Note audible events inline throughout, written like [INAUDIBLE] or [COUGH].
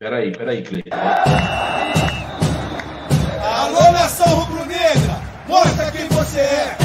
Peraí, peraí, Cleiton. Alô, nação rubro-negra! Mostra quem você é!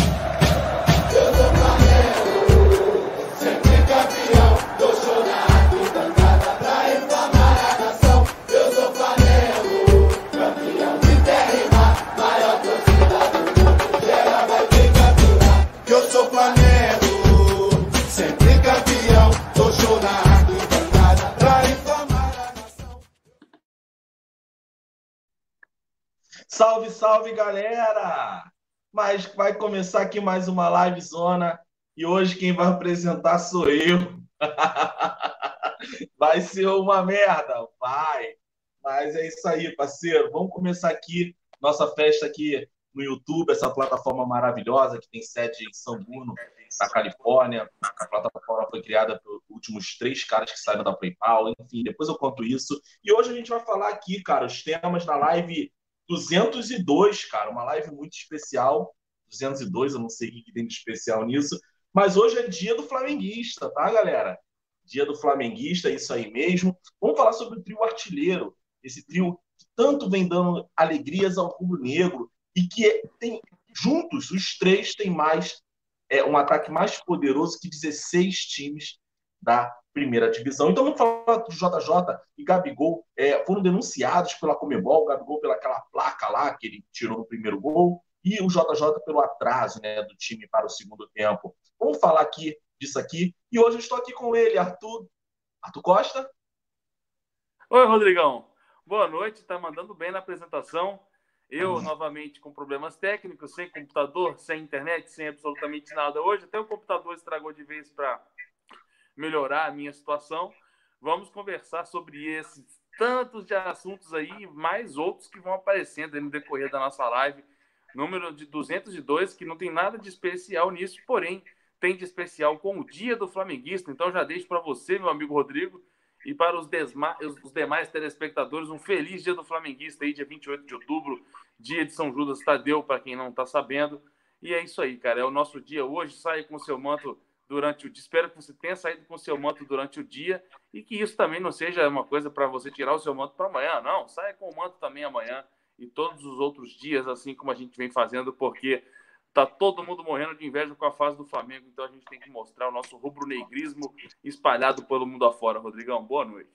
Salve, salve, galera! Mas vai começar aqui mais uma live zona e hoje quem vai apresentar sou eu. [LAUGHS] Vai ser uma merda, vai. Mas é isso aí, parceiro. Vamos começar aqui nossa festa aqui no YouTube, essa plataforma maravilhosa que tem sede em São Bruno, na Califórnia. A plataforma foi criada pelos últimos três caras que saíram da PayPal. Enfim, depois eu conto isso. E hoje a gente vai falar aqui, cara, os temas da live 202, cara, uma live muito especial. 202, eu não sei o que tem de especial nisso, mas hoje é dia do flamenguista, tá, galera? Dia do flamenguista, isso aí mesmo. Vamos falar sobre o trio artilheiro, esse trio que tanto vem dando alegrias ao rubro-negro e que tem juntos os três têm mais é um ataque mais poderoso que 16 times da primeira divisão. Então vamos falar do JJ e Gabigol é, foram denunciados pela Comebol, Gabigol pela aquela placa lá que ele tirou no primeiro gol e o JJ pelo atraso né, do time para o segundo tempo. Vamos falar aqui disso aqui. E hoje eu estou aqui com ele, Arthur. Arthur Costa. Oi, Rodrigão. Boa noite. Tá mandando bem na apresentação. Eu, novamente, com problemas técnicos, sem computador, sem internet, sem absolutamente nada hoje. Até o computador estragou de vez para melhorar a minha situação. Vamos conversar sobre esses tantos de assuntos aí, mais outros que vão aparecendo no decorrer da nossa live. Número de 202, que não tem nada de especial nisso, porém tem de especial com o Dia do Flamenguista. Então já deixo para você, meu amigo Rodrigo, e para os, os demais telespectadores, um feliz Dia do Flamenguista aí, dia 28 de outubro, dia de São Judas Tadeu, para quem não está sabendo. E é isso aí, cara. É o nosso dia hoje. Saia com seu manto durante o dia. Espero que você tenha saído com seu manto durante o dia e que isso também não seja uma coisa para você tirar o seu manto para amanhã. Não, saia com o manto também amanhã e todos os outros dias, assim como a gente vem fazendo, porque tá todo mundo morrendo de inveja com a fase do Flamengo. Então a gente tem que mostrar o nosso rubro-negrismo espalhado pelo mundo afora. Rodrigão, boa noite.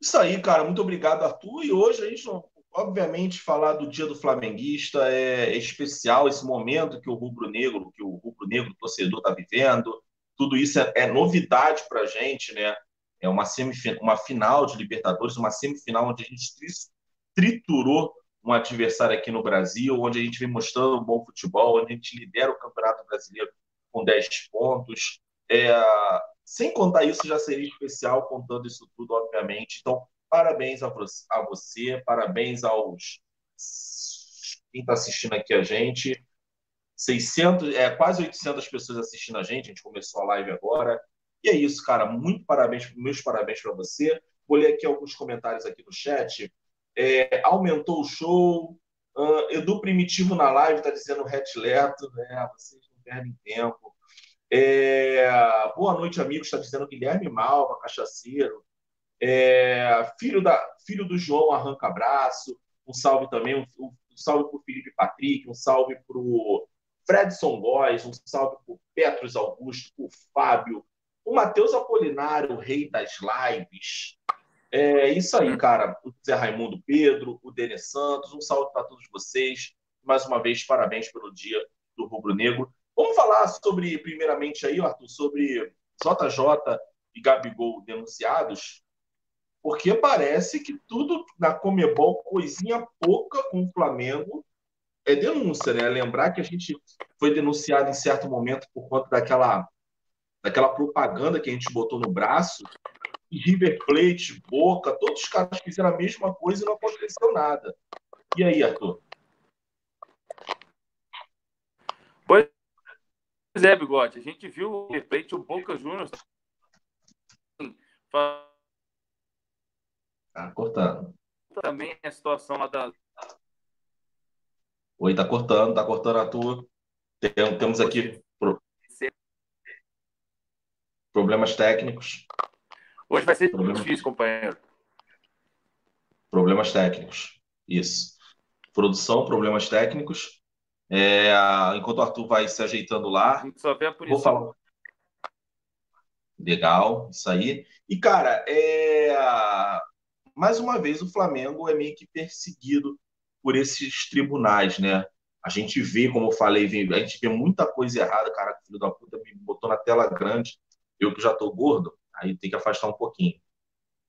Isso aí, cara. Muito obrigado, Arthur. E hoje a gente, não- obviamente, falar do Dia do Flamenguista é especial esse momento que o rubro-negro, que o rubro-negro torcedor está vivendo. Tudo isso é, é novidade para a gente, né? É uma, semifin uma final de Libertadores, uma semifinal onde a gente tri triturou um adversário aqui no Brasil, onde a gente vem mostrando um bom futebol, onde a gente lidera o Campeonato Brasileiro com 10 pontos. É, sem contar isso, já seria especial contando isso tudo, obviamente. Então, parabéns a você, parabéns aos quem está assistindo aqui a gente. 600, é, quase 800 pessoas assistindo a gente. A gente começou a live agora. E é isso, cara. Muito parabéns, meus parabéns para você. Vou ler aqui alguns comentários aqui no chat. É, aumentou o show. Uh, Edu Primitivo na live está dizendo Retleto, né? Vocês não perdem tempo. É, boa noite, amigos. Está dizendo Guilherme Malva, cachaceiro. É, filho, da, filho do João Arranca Abraço. Um salve também. Um, um salve para o Felipe Patrick. Um salve para o Fredson Góes. Um salve para o Petros Augusto, o Fábio. O Matheus Apolinário, o rei das lives. É isso aí, cara. O Zé Raimundo Pedro, o Dene Santos. Um salve para todos vocês. Mais uma vez, parabéns pelo dia do Rubro Negro. Vamos falar sobre, primeiramente, aí, Arthur, sobre JJ e Gabigol denunciados, porque parece que tudo na Comebol, coisinha pouca com o Flamengo, é denúncia, né? Lembrar que a gente foi denunciado em certo momento por conta daquela, daquela propaganda que a gente botou no braço, e River Plate, Boca, todos os caras fizeram a mesma coisa e não aconteceu nada. E aí, Arthur? Pois é, Bigode. A gente viu o River Plate, o Boca Juniors Tá cortando. também a situação lá da. Oi, tá cortando, tá cortando a tua. Tem- Temos aqui pro- problemas técnicos. Hoje vai ser Problema... difícil, companheiro. Problemas técnicos. Isso. Produção, problemas técnicos. É, enquanto o Arthur vai se ajeitando lá. Só vê a punição. Vou falar. Legal, isso aí. E, cara, é... mais uma vez o Flamengo é meio que perseguido por esses tribunais, né? A gente vê, como eu falei, a gente vê muita coisa errada, cara, filho da puta me botou na tela grande, eu que já tô gordo, aí tem que afastar um pouquinho.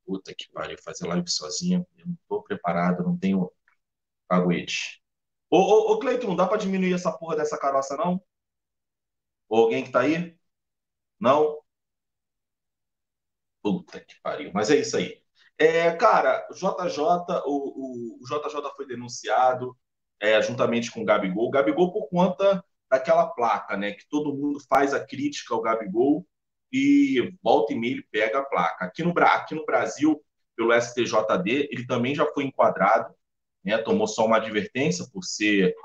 Puta que pariu, fazer live sozinho, eu não tô preparado, não tenho caguete. Ô, ô, ô Cleiton, não dá pra diminuir essa porra dessa caroça, não? Ou alguém que tá aí? Não? Puta que pariu, mas é isso aí. É, cara, JJ, o, o, o JJ foi denunciado é, juntamente com o Gabigol. O Gabigol por conta daquela placa, né? Que todo mundo faz a crítica ao Gabigol e volta e meia ele pega a placa. Aqui no, aqui no Brasil, pelo STJD, ele também já foi enquadrado, né? Tomou só uma advertência por ser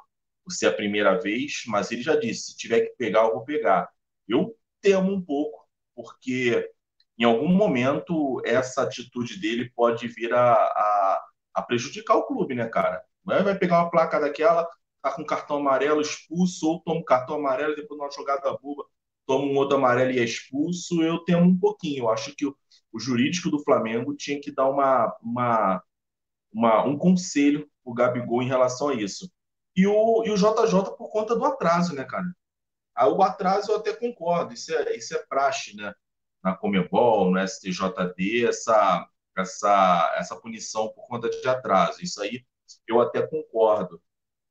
por ser a primeira vez, mas ele já disse, se tiver que pegar, eu vou pegar. Eu temo um pouco, porque em algum momento essa atitude dele pode vir a, a, a prejudicar o clube, né, cara? Vai pegar uma placa daquela, tá com cartão amarelo expulso, ou toma um cartão amarelo depois numa jogada boba toma um outro amarelo e é expulso, eu temo um pouquinho. Eu acho que o, o jurídico do Flamengo tinha que dar uma, uma, uma um conselho o Gabigol em relação a isso. E o, e o JJ por conta do atraso, né, cara? Ah, o atraso eu até concordo, isso é, isso é praxe, né? Na Comebol, no STJD, essa, essa, essa punição por conta de atraso. Isso aí eu até concordo.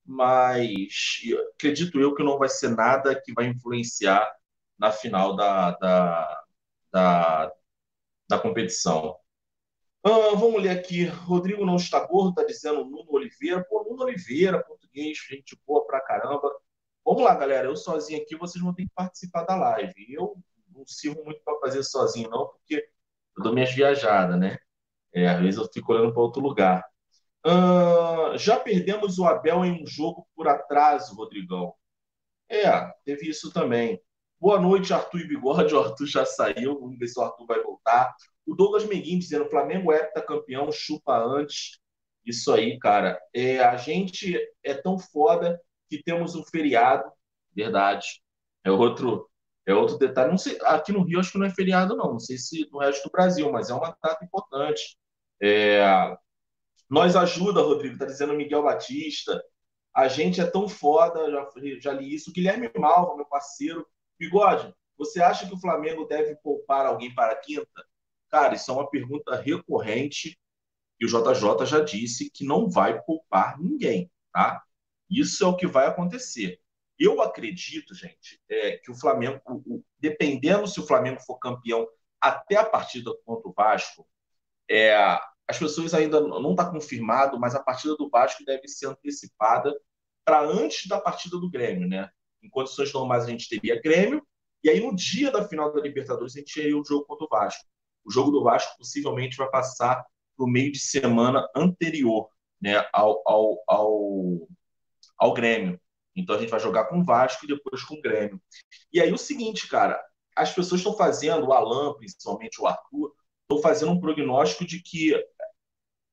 Mas acredito eu que não vai ser nada que vai influenciar na final da, da, da, da competição. Ah, vamos ler aqui. Rodrigo não está gordo, está dizendo Nuno Oliveira. Pô, Nuno Oliveira, português, gente boa pra caramba. Vamos lá, galera. Eu sozinho aqui, vocês vão ter que participar da live. Eu não sirvo muito para fazer sozinho, não, porque eu dou minhas viajadas, né? É, às vezes eu fico olhando para outro lugar. Já perdemos o Abel em um jogo por atraso, Rodrigão. É, teve isso também. Boa noite, Arthur e Bigode. O Arthur já saiu. Vamos ver se o Arthur vai voltar. O Douglas Meguin dizendo: Flamengo é campeão, chupa antes. Isso aí, cara. É, a gente é tão foda que temos um feriado. Verdade. É outro é outro detalhe. Não sei, aqui no Rio acho que não é feriado, não. Não sei se no resto do Brasil, mas é uma data importante. É, nós ajuda, Rodrigo, está dizendo Miguel Batista. A gente é tão foda, já, já li isso. Guilherme Malva, meu parceiro. Bigode, você acha que o Flamengo deve poupar alguém para a quinta? Cara, isso é uma pergunta recorrente e o JJ já disse que não vai poupar ninguém, tá? Isso é o que vai acontecer. Eu acredito, gente, é, que o Flamengo, o, dependendo se o Flamengo for campeão até a partida contra o Vasco, é, as pessoas ainda não está confirmado, mas a partida do Vasco deve ser antecipada para antes da partida do Grêmio, né? Em condições normais a gente teria Grêmio e aí no dia da final da Libertadores a gente teria o jogo contra o Vasco. O jogo do Vasco possivelmente vai passar para o meio de semana anterior, né, ao, ao, ao, ao Grêmio. Então a gente vai jogar com o Vasco e depois com o Grêmio. E aí o seguinte, cara, as pessoas estão fazendo, o Alan, principalmente o Arthur, estão fazendo um prognóstico de que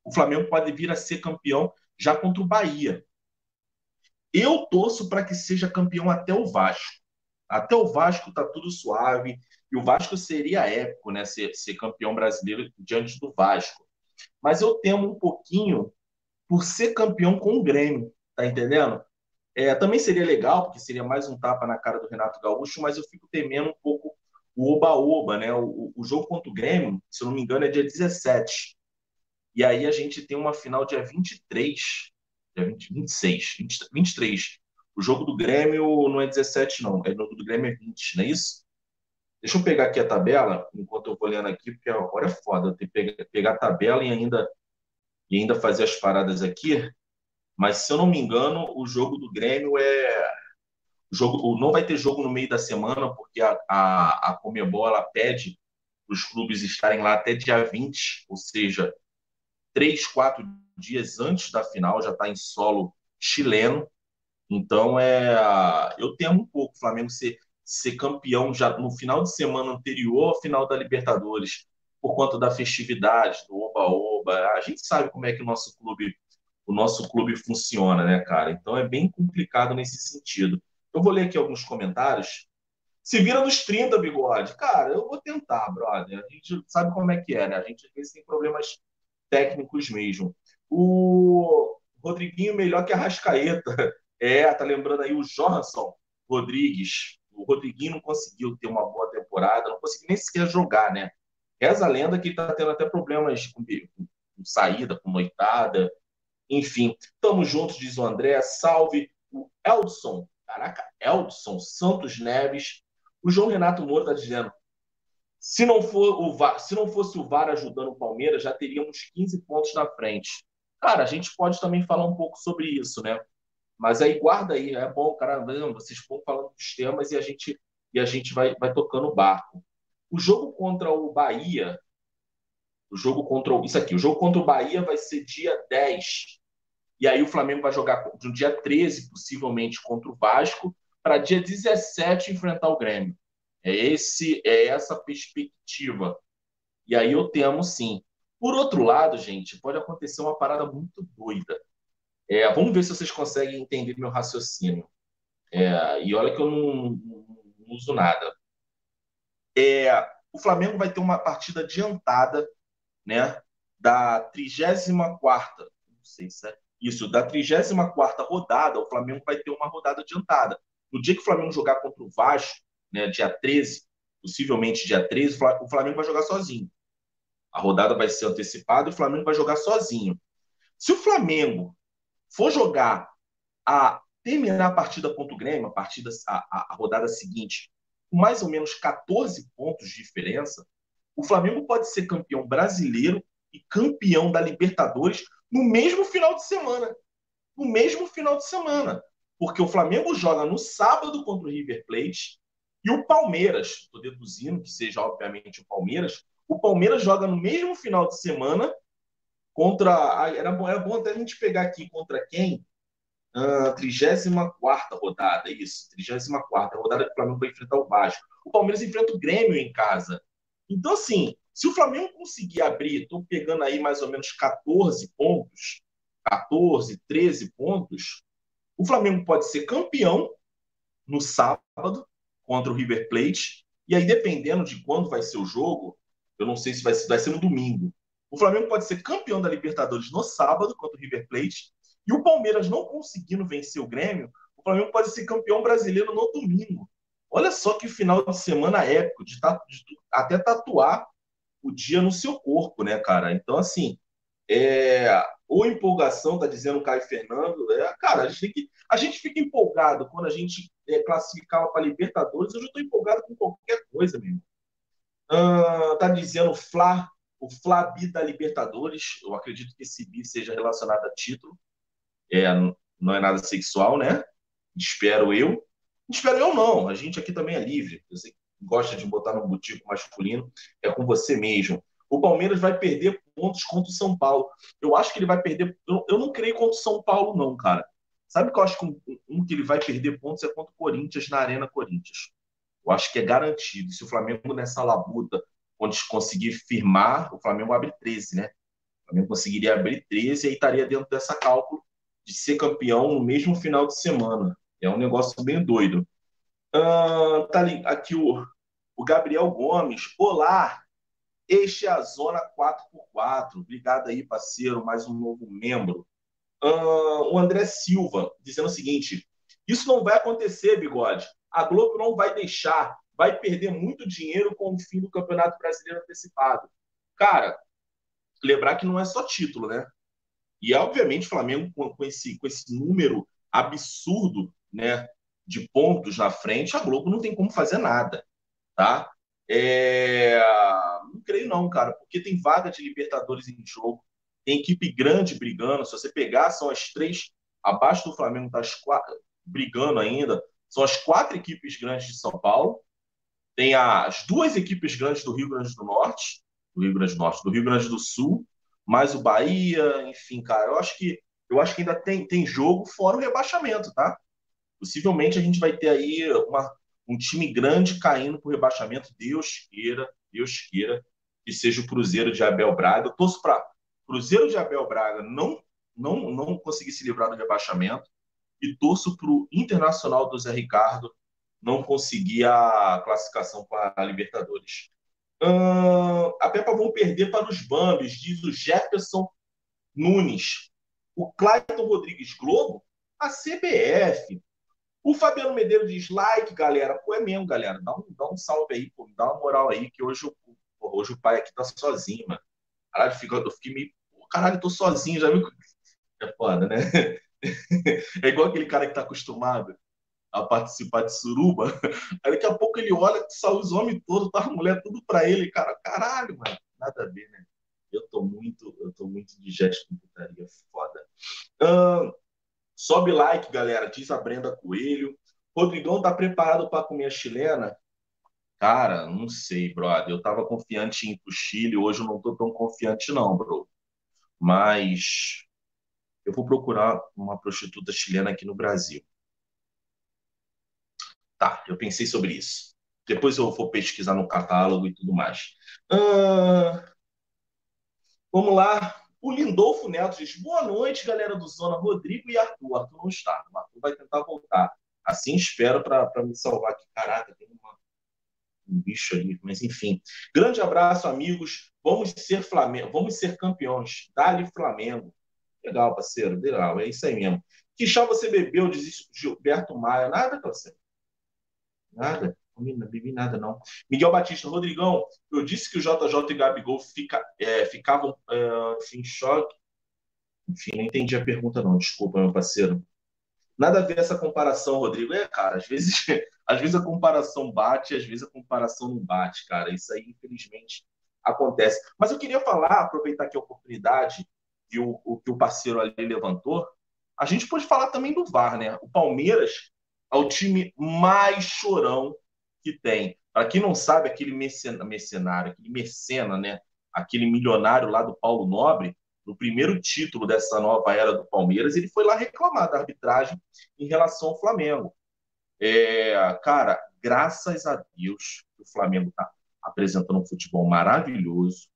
o Flamengo pode vir a ser campeão já contra o Bahia. Eu torço para que seja campeão até o Vasco. Até o Vasco tá tudo suave. E o Vasco seria épico, né? Ser, ser campeão brasileiro diante do Vasco. Mas eu temo um pouquinho por ser campeão com o Grêmio, tá entendendo? É, também seria legal, porque seria mais um tapa na cara do Renato Gaúcho, mas eu fico temendo um pouco o oba-oba, né? O, o, jogo contra o Grêmio, se eu não me engano, é dia 17. E aí a gente tem uma final dia 23, dia 20, 26, 20, 23. O jogo do Grêmio não é 17, não. É, o jogo do Grêmio é 20, não é isso? Deixa eu pegar aqui a tabela, enquanto eu vou olhando aqui, porque agora é foda ter que pegar, pegar a tabela e ainda, e ainda fazer as paradas aqui. Mas, se eu não me engano, o jogo do Grêmio é. Jogo, não vai ter jogo no meio da semana, porque a, a, a Comebol ela pede os clubes estarem lá até dia 20, ou seja, três, quatro dias antes da final, já está em solo chileno. Então, é, eu temo um pouco o Flamengo ser, ser campeão já no final de semana anterior ao final da Libertadores. por conta da festividade, do oba-oba. A gente sabe como é que o nosso clube, o nosso clube funciona, né, cara? Então é bem complicado nesse sentido. Eu vou ler aqui alguns comentários. Se vira nos 30, bigode. Cara, eu vou tentar, brother. A gente sabe como é que é, né? A gente às vezes tem problemas técnicos mesmo. O Rodriguinho melhor que a Rascaeta. [LAUGHS] É, tá lembrando aí o Johansson Rodrigues. O Rodriguinho não conseguiu ter uma boa temporada, não conseguiu nem sequer jogar, né? Reza a lenda que ele está tendo até problemas com, com, saída, com noitada. Enfim, estamos juntos, diz o André. Salve o Eldson. Caraca, Eldson Santos Neves. O João Renato Moura está dizendo: se não, for o VAR, se não fosse o VAR ajudando o Palmeiras, já teríamos 15 pontos na frente. Cara, a gente pode também falar um pouco sobre isso, né? Mas aí guarda aí, é bom, cara, vocês vão falando dos temas e a gente e a gente vai, vai tocando o barco. O jogo contra o Bahia, o jogo contra o, isso aqui, o jogo contra o Bahia vai ser dia 10. E aí o Flamengo vai jogar no dia 13, possivelmente, contra o Vasco, para dia 17 enfrentar o Grêmio. É esse é essa perspectiva. E aí eu temo sim. Por outro lado, gente, pode acontecer uma parada muito doida. É, vamos ver se vocês conseguem entender meu raciocínio. É, e olha que eu não, não, não uso nada. É, o Flamengo vai ter uma partida adiantada, né? Da 34 não sei se é isso, da 34 rodada, o Flamengo vai ter uma rodada adiantada. No dia que o Flamengo jogar contra o Vasco, né, dia 13, possivelmente dia 13, o Flamengo vai jogar sozinho. A rodada vai ser antecipada e o Flamengo vai jogar sozinho. Se o Flamengo for jogar a terminar a partida contra o Grêmio, a partida a, a, rodada seguinte, com mais ou menos 14 pontos de diferença, o Flamengo pode ser campeão brasileiro e campeão da Libertadores no mesmo final de semana. No mesmo final de semana. Porque o Flamengo joga no sábado contra o River Plate e o Palmeiras, estou deduzindo que seja obviamente o Palmeiras, o Palmeiras joga no mesmo final de semana contra. Era bom, era bom até a gente pegar aqui contra quem? Uh, 34 rodada, isso, 34 rodada que o Flamengo vai enfrentar o Vasco. O Palmeiras enfrenta o Grêmio em casa. Então, assim, se o Flamengo conseguir abrir, estou pegando aí mais ou menos 14 pontos, 14, 13 pontos, o Flamengo pode ser campeão no sábado contra o River Plate. E aí, dependendo de quando vai ser o jogo, eu não sei se vai ser, vai ser no domingo. O Flamengo pode ser campeão da Libertadores no sábado contra o River Plate e o Palmeiras não conseguindo vencer o Grêmio, o Flamengo pode ser campeão brasileiro no domingo. Olha só que final de semana épico, de, até tatuar o dia no seu corpo, né, cara? Então, assim, é, ou empolgação, tá dizendo o Caio Fernando, é, cara, a gente, tem que, a gente fica empolgado quando a gente é, classificava para Libertadores, eu já estou empolgado com qualquer coisa, mesmo. Ah, tá dizendo Fla, o Flabi da Libertadores, eu acredito que esse bi seja relacionado a título é, não é nada sexual, né? Espero eu. Espero eu não, a gente aqui também é livre. Você gosta de botar no butico masculino, é com você mesmo. O Palmeiras vai perder pontos contra o São Paulo. Eu acho que ele vai perder. Eu, não creio contra o São Paulo, não, cara. Sabe que eu acho que um, um, que ele vai perder pontos é contra o Corinthians na Arena Corinthians. Eu acho que é garantido. Se o Flamengo nessa labuta, onde conseguir firmar, o Flamengo abre 13, né? O Flamengo conseguiria abrir 13 e estaria dentro dessa cálculo de ser campeão no mesmo final de semana. É um negócio bem doido. Uh, tá ali, aqui o, o Gabriel Gomes. Olá, este é a Zona 4x4. Obrigado aí, parceiro, mais um novo membro. Uh, o André Silva dizendo o seguinte: Isso não vai acontecer, bigode. A Globo não vai deixar, vai perder muito dinheiro com o fim do Campeonato Brasileiro antecipado. Cara, lembrar que não é só título, né? E, obviamente, o Flamengo, com, esse, com esse número absurdo né, de pontos na frente, a Globo não tem como fazer nada. Tá? É... Não creio, não, cara, porque tem vaga de Libertadores em jogo, tem equipe grande brigando. Se você pegar, são as três abaixo do Flamengo, tá quatro, brigando ainda. São as quatro equipes grandes de São Paulo. Tem as duas equipes grandes do Rio Grande do Norte, do Rio Grande do Norte, do Rio Grande do Sul mais o Bahia, enfim, cara, eu acho que eu acho que ainda tem, tem jogo fora o rebaixamento, tá? Possivelmente a gente vai ter aí uma, um time grande caindo para o rebaixamento, Deus queira, Deus queira que seja o Cruzeiro de Abel Braga. Eu torço para Cruzeiro de Abel Braga não, não, não conseguir se livrar do rebaixamento e torço para o Internacional do Zé Ricardo não conseguir a classificação para a Libertadores. A Peppa vão perder para os Bambis, diz o Jefferson Nunes. O Clayton Rodrigues Globo, a CBF. O Fabiano Medeiros diz like, galera. Pô, é mesmo, galera. Dá um, dá um salve aí, pô. Dá uma moral aí, que hoje, pô, hoje o pai aqui tá sozinho, mano. Caralho, eu fiquei meio. Caralho, tô sozinho, já? É foda, né? [LAUGHS] É igual aquele cara que tá acostumado a participar de suruba. [LAUGHS] Aí daqui a pouco ele olha, só os homens todos, tá a mulher tudo pra ele, cara. Caralho, mano. Nada a ver, né? Eu tô muito, eu tô muito de jet com putaria foda. Uh, sobe like, galera, diz a Brenda Coelho. Rodrigão tá preparado para comer a chilena? Cara, não sei, brother. Eu tava confiante em ir pro Chile, hoje eu não tô tão confiante não, bro. Mas eu vou procurar uma prostituta chilena aqui no Brasil. Tá, eu pensei sobre isso. Depois eu vou pesquisar no catálogo e tudo mais. Vamos lá. O Lindolfo Neto diz: Boa noite, galera do Zona Rodrigo e Arthur. Arthur não está. O Arthur vai tentar voltar. Assim espero para me salvar aqui. Caraca, tem uma, um bicho ali. Mas enfim. Grande abraço, amigos. Vamos ser Flamengo. Vamos ser campeões. Dali Flamengo. Legal, parceiro. Legal. É isso aí mesmo. Que chá você bebeu? Diz Gilberto Maia. Nada, parceiro. Nada. Não bebi nada, não. Miguel Batista, Rodrigão, eu disse que o JJ e Gabigol fica, é, ficavam é, em choque. Enfim, não entendi a pergunta, não. Desculpa, meu parceiro. Nada a ver essa comparação, Rodrigo. É, cara, às vezes, [LAUGHS] às vezes a comparação bate, às vezes a comparação não bate, cara. Isso aí, infelizmente, acontece. Mas eu queria falar, aproveitar aqui a oportunidade e o, o que o parceiro ali levantou, a gente pode falar também do VAR, né? O Palmeiras ao time mais chorão que tem. Para quem não sabe, aquele mercenário, aquele mercena, né? aquele milionário lá do Paulo Nobre, no primeiro título dessa nova era do Palmeiras, ele foi lá reclamar da arbitragem em relação ao Flamengo. É, cara, graças a Deus que o Flamengo está apresentando um futebol maravilhoso.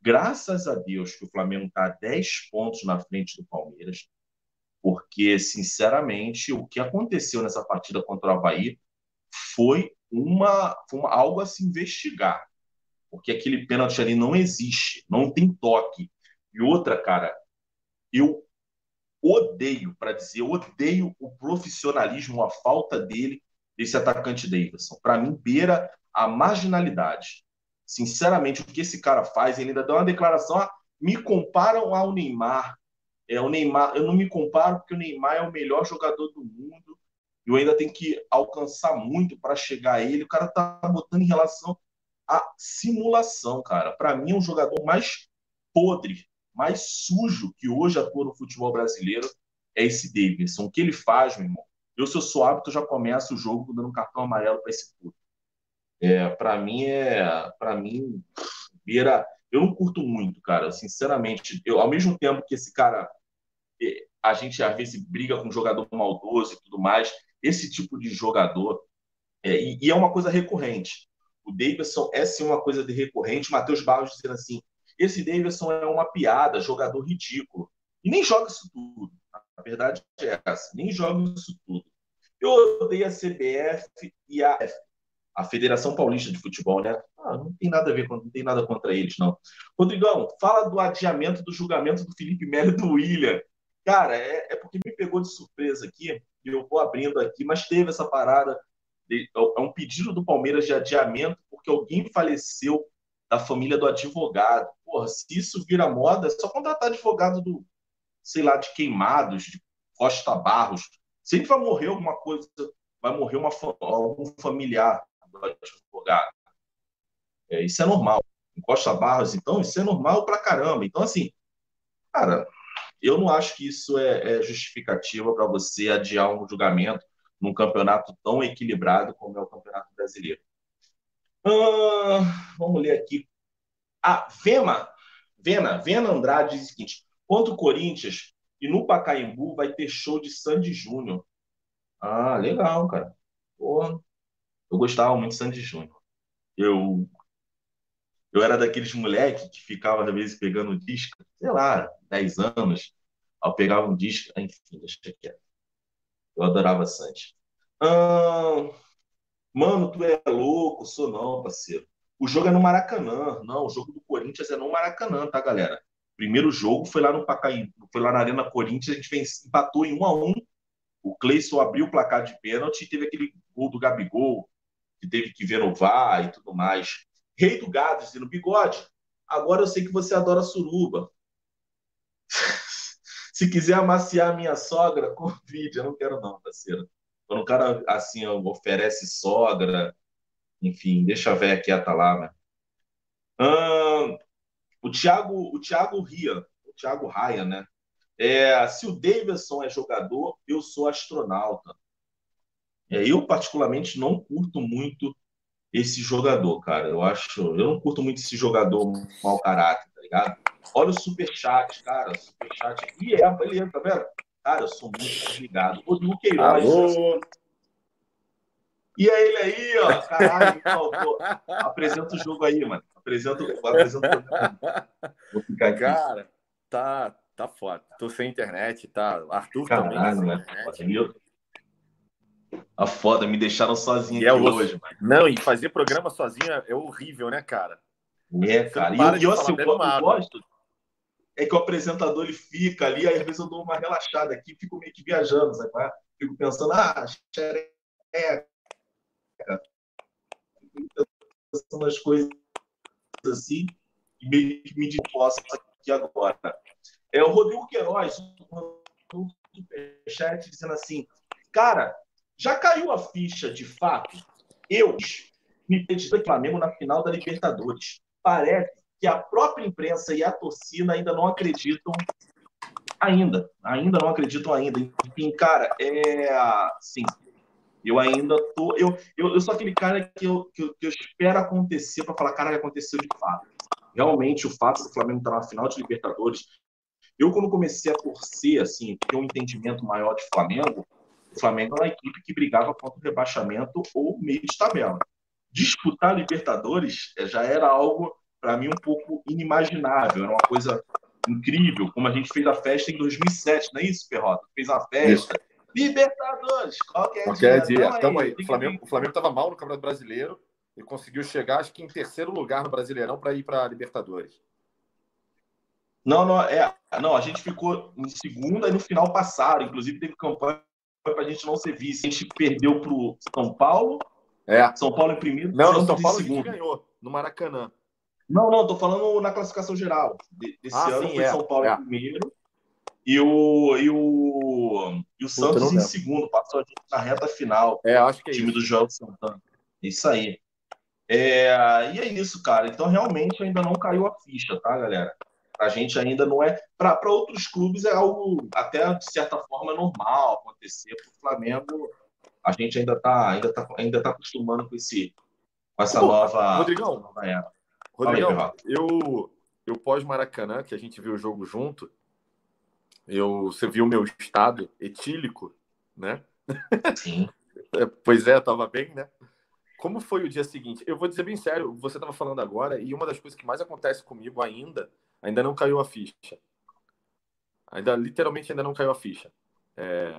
Graças a Deus que o Flamengo está a 10 pontos na frente do Palmeiras porque, sinceramente, o que aconteceu nessa partida contra o Havaí foi uma, uma algo a se investigar, porque aquele pênalti ali não existe, não tem toque. E outra, cara, eu odeio, para dizer, odeio o profissionalismo, a falta dele, desse atacante Davidson. Para mim, beira a marginalidade. Sinceramente, o que esse cara faz, ele ainda dá uma declaração, ah, me comparam ao Neymar, é, o Neymar, eu não me comparo porque o Neymar é o melhor jogador do mundo. Eu ainda tenho que alcançar muito para chegar a ele. O cara tá botando em relação à simulação, cara. Para mim, é um jogador mais podre, mais sujo que hoje atua no futebol brasileiro é esse Davidson. O que ele faz, meu irmão? Eu, se eu sou hábito, já começo o jogo dando um cartão amarelo para esse puto. É, para mim, é. para mim, beira. Eu não curto muito, cara. Sinceramente, eu, ao mesmo tempo que esse cara a gente às vezes briga com um jogador maldoso e tudo mais. Esse tipo de jogador, é, e, e, é uma coisa recorrente. O Davidson é sim uma coisa de recorrente. Matheus Barros dizendo assim: esse Davidson é uma piada, jogador ridículo. E nem joga isso tudo. A verdade é essa: nem joga isso tudo. Eu odeio a CBF e a a Federação Paulista de Futebol, né? Ah, não tem nada a ver, não tem nada contra eles, não. Rodrigão, fala do adiamento do julgamento do Felipe Melo e do William. Cara, é, é, porque me pegou de surpresa aqui, e eu vou abrindo aqui, mas teve essa parada, de, é um pedido do Palmeiras de adiamento, porque alguém faleceu da família do advogado. Porra, se isso vira moda, é só contratar advogado do, sei lá, de queimados, de Costa Barros. Sempre vai morrer alguma coisa, vai morrer uma, algum familiar do advogado. É, isso é normal. Em Costa Barros, então, isso é normal pra caramba. Então, assim, cara, eu não acho que isso é, é justificativa para você adiar um julgamento num campeonato tão equilibrado como é o Campeonato Brasileiro. Ah, vamos ler aqui. A Vema, Vena, Vena Andrade diz o seguinte: contra o Corinthians e no Pacaembu vai ter show de Sandy Júnior. Ah, legal, cara. Porra, eu gostava muito de Sandy Júnior. Eu Eu era daqueles moleques que ficava, às vezes, pegando disco, sei lá, 10 anos. Eu pegava um disco, enfim, deixa quieto. Eu adorava Santos. Ah, mano, tu é louco? Sou não, parceiro. O jogo é no Maracanã. Não, o jogo do Corinthians é no Maracanã, tá, galera? Primeiro jogo foi lá no Pacaembu, foi lá na Arena Corinthians, a gente vence, empatou em 1 a 1 O Cleison abriu o placar de pênalti e teve aquele gol do Gabigol, que teve que ver no VAR e tudo mais. Rei do gado, dizendo, bigode, agora eu sei que você adora suruba. [LAUGHS] Se quiser amaciar a minha sogra, [LAUGHS] convide. Eu não quero não, parceiro. Quando o cara, assim, oferece sogra, enfim, deixa a véia quieta lá, né? Hum, o Thiago, o Thiago Ria, o Thiago Raia, né? É, se o Davidson é jogador, eu sou astronauta. É, eu, particularmente, não curto muito esse jogador, cara. Eu acho. Eu não curto muito esse jogador mau caráter, tá ligado? Olha o superchat, cara. Superchat. E é, beleza, tá vendo? Cara, eu sou muito desligado. Queiroz. Alô? E é ele aí, ó. Caralho, faltou. Apresenta o jogo aí, mano. Apresenta, apresenta o jogo. Vou ficar aqui. Cara, tá, tá foda. Tô sem internet, tá? Arthur Caralho, também. Tá né? Internet. A foda, me deixaram sozinho é hoje, mano. Não, e fazer programa sozinho é horrível, né, cara? É, cara. E eu, assim, eu, eu gosto é que o apresentador ele fica ali, aí às vezes eu dou uma relaxada aqui, fico meio que viajando, sabe? Fico pensando, ah, xereca. Fico pensando as coisas assim, e meio que me disposto aqui agora. É o Rodrigo Queiroz, um superchat, dizendo assim, cara, já caiu a ficha de fato? Eu me pedi do Flamengo na final da Libertadores. Parece que a própria imprensa e a torcida ainda não acreditam ainda, ainda não acreditam ainda. Enfim, cara, é assim, eu ainda tô, eu, eu, eu sou aquele cara que eu, que eu, que eu espero acontecer para falar, cara, aconteceu de fato. Realmente, o fato do Flamengo estar na final de Libertadores, eu quando comecei a torcer, assim, ter um entendimento maior de Flamengo, o Flamengo era uma equipe que brigava contra o rebaixamento ou meio de tabela. Disputar Libertadores eh, já era algo, para mim, um pouco inimaginável. Era uma coisa incrível, como a gente fez a festa em 2007, não é isso, Perrota? Fez uma festa. Isso. Libertadores, qualquer, qualquer dia. dia. Tamo aí. O Flamengo, o Flamengo estava mal no Campeonato Brasileiro e conseguiu chegar, acho que em terceiro lugar no Brasileirão para ir para a Libertadores. Não, não, é, não, a gente ficou em segunda e no final passaram. Inclusive, teve campanha para a gente não ser vice. A gente perdeu para o São Paulo. É. São Paulo em primeiro. Não, no São Paulo a gente ganhou, no Maracanã. Não, não, tô falando na classificação geral. Desse ah, ano sim, foi é. São Paulo é. em primeiro. E o, e o, e o Santos em segundo, passou a gente na reta final. É, acho que é time isso. do João Santana. Isso aí. É, e é isso, cara. Então, realmente, ainda não caiu a ficha, tá, galera? A gente ainda não é. Para outros clubes é algo até de certa forma normal acontecer. Para o Flamengo, a gente ainda está ainda tá, ainda tá acostumando com, esse, com essa Pô, nova. Rodrigão, nova era. Rodrigão aí, eu, eu pós-Maracanã, que a gente viu o jogo junto, eu, você viu o meu estado etílico, né? Sim. [LAUGHS] É, pois é, estava bem, né? Como foi o dia seguinte? Eu vou dizer bem sério, você estava falando agora, e uma das coisas que mais acontece comigo ainda ainda não caiu a ficha. Ainda, literalmente, ainda não caiu a ficha. É,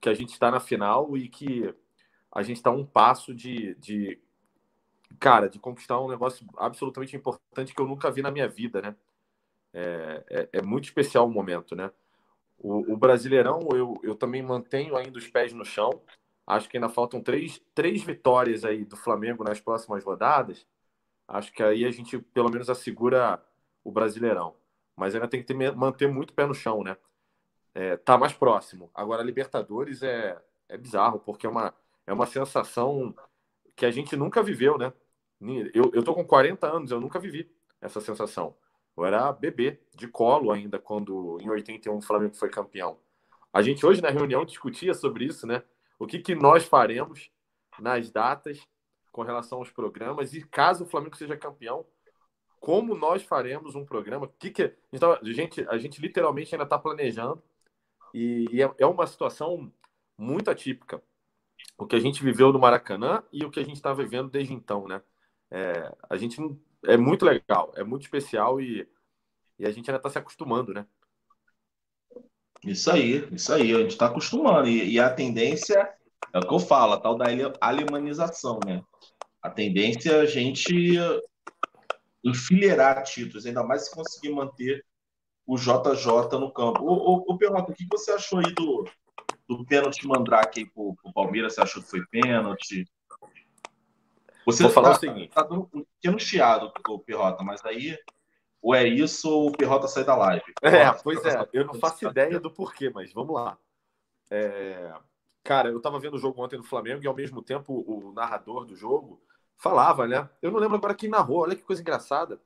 que a gente está na final e que a gente está um passo de, de, cara, de conquistar um negócio absolutamente importante que eu nunca vi na minha vida, né? É, é, é muito especial o momento, né? O, o, Brasileirão, eu, eu também mantenho ainda os pés no chão. Acho que ainda faltam três, três vitórias aí do Flamengo nas próximas rodadas. Acho que aí a gente pelo menos assegura o Brasileirão. Mas ainda tem que ter, manter muito pé no chão, né? É, tá mais próximo. Agora, a Libertadores é, é bizarro, porque é uma, é uma sensação que a gente nunca viveu, né? Eu, eu tô com 40 anos, eu nunca vivi essa sensação. Eu era bebê, de colo ainda, quando em 81 o Flamengo foi campeão. A gente hoje na reunião discutia sobre isso, né? O que, que nós faremos nas datas com relação aos programas e caso o Flamengo seja campeão, como nós faremos um programa, que que então, a gente a gente literalmente ainda está planejando e, e é, é, uma situação muito atípica o que a gente viveu no Maracanã e o que a gente está vivendo desde então, né? É, a gente é muito legal, é muito especial e, e a gente ainda está se acostumando, né? Isso aí, isso aí, a gente está acostumando. E, e, a tendência, é o que eu falo, a tal da alemanização, né? A tendência é a gente enfileirar títulos, ainda mais se conseguir manter o JJ no campo. Ô, ô, ô Perrota, o que você achou aí do, do pênalti Mandrake aí pro, pro Palmeiras? Você achou que foi pênalti? Você Vou falar tá, o seguinte. Tá dando um pequeno chiado, o Perrota, mas aí ou é isso ou o Perrota sai da live. É, pois é, eu não faço ideia do porquê, mas vamos lá. É... Cara, eu tava vendo o jogo ontem do Flamengo e ao mesmo tempo o narrador do jogo falava, né? Eu não lembro agora quem narrou, olha que coisa engraçada.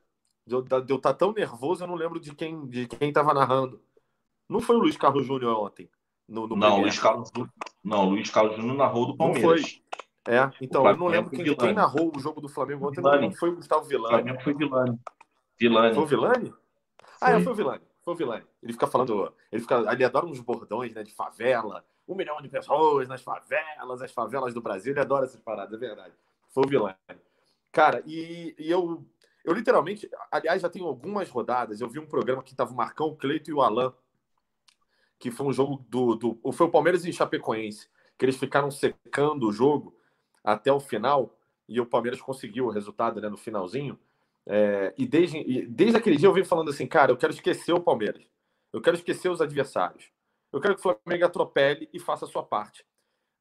De eu, estar tá tão nervoso, eu não lembro de quem de quem tava narrando. Não foi o Luiz Carlos Júnior ontem. No, no não, Luiz Carlos, não, Luiz Carlos Júnior narrou do Palmeiras. É, então, eu não lembro quem, quem, narrou o jogo do Flamengo ontem, não foi o Gustavo Villani. O Flamengo foi Villani. Villani. Foi o Villani? Ah, é, foi o Villani. Foi o Villani. Ele fica falando, ele fica, ele adora uns bordões, né, de favela, um milhão de pessoas nas favelas, as favelas do Brasil, ele adora essas paradas, é verdade. Foi o Villani. Cara, e, e eu, eu literalmente, aliás, já tenho algumas rodadas. Eu vi um programa que tava o Marcão, o Cleito e o Alan, que foi um jogo do, do. Foi o Palmeiras e Chapecoense, que eles ficaram secando o jogo até o final, e o Palmeiras conseguiu o resultado né, no finalzinho. É, e, desde, e desde aquele dia eu venho falando assim, cara, eu quero esquecer o Palmeiras. Eu quero esquecer os adversários. Eu quero que o Flamengo atropele e faça a sua parte.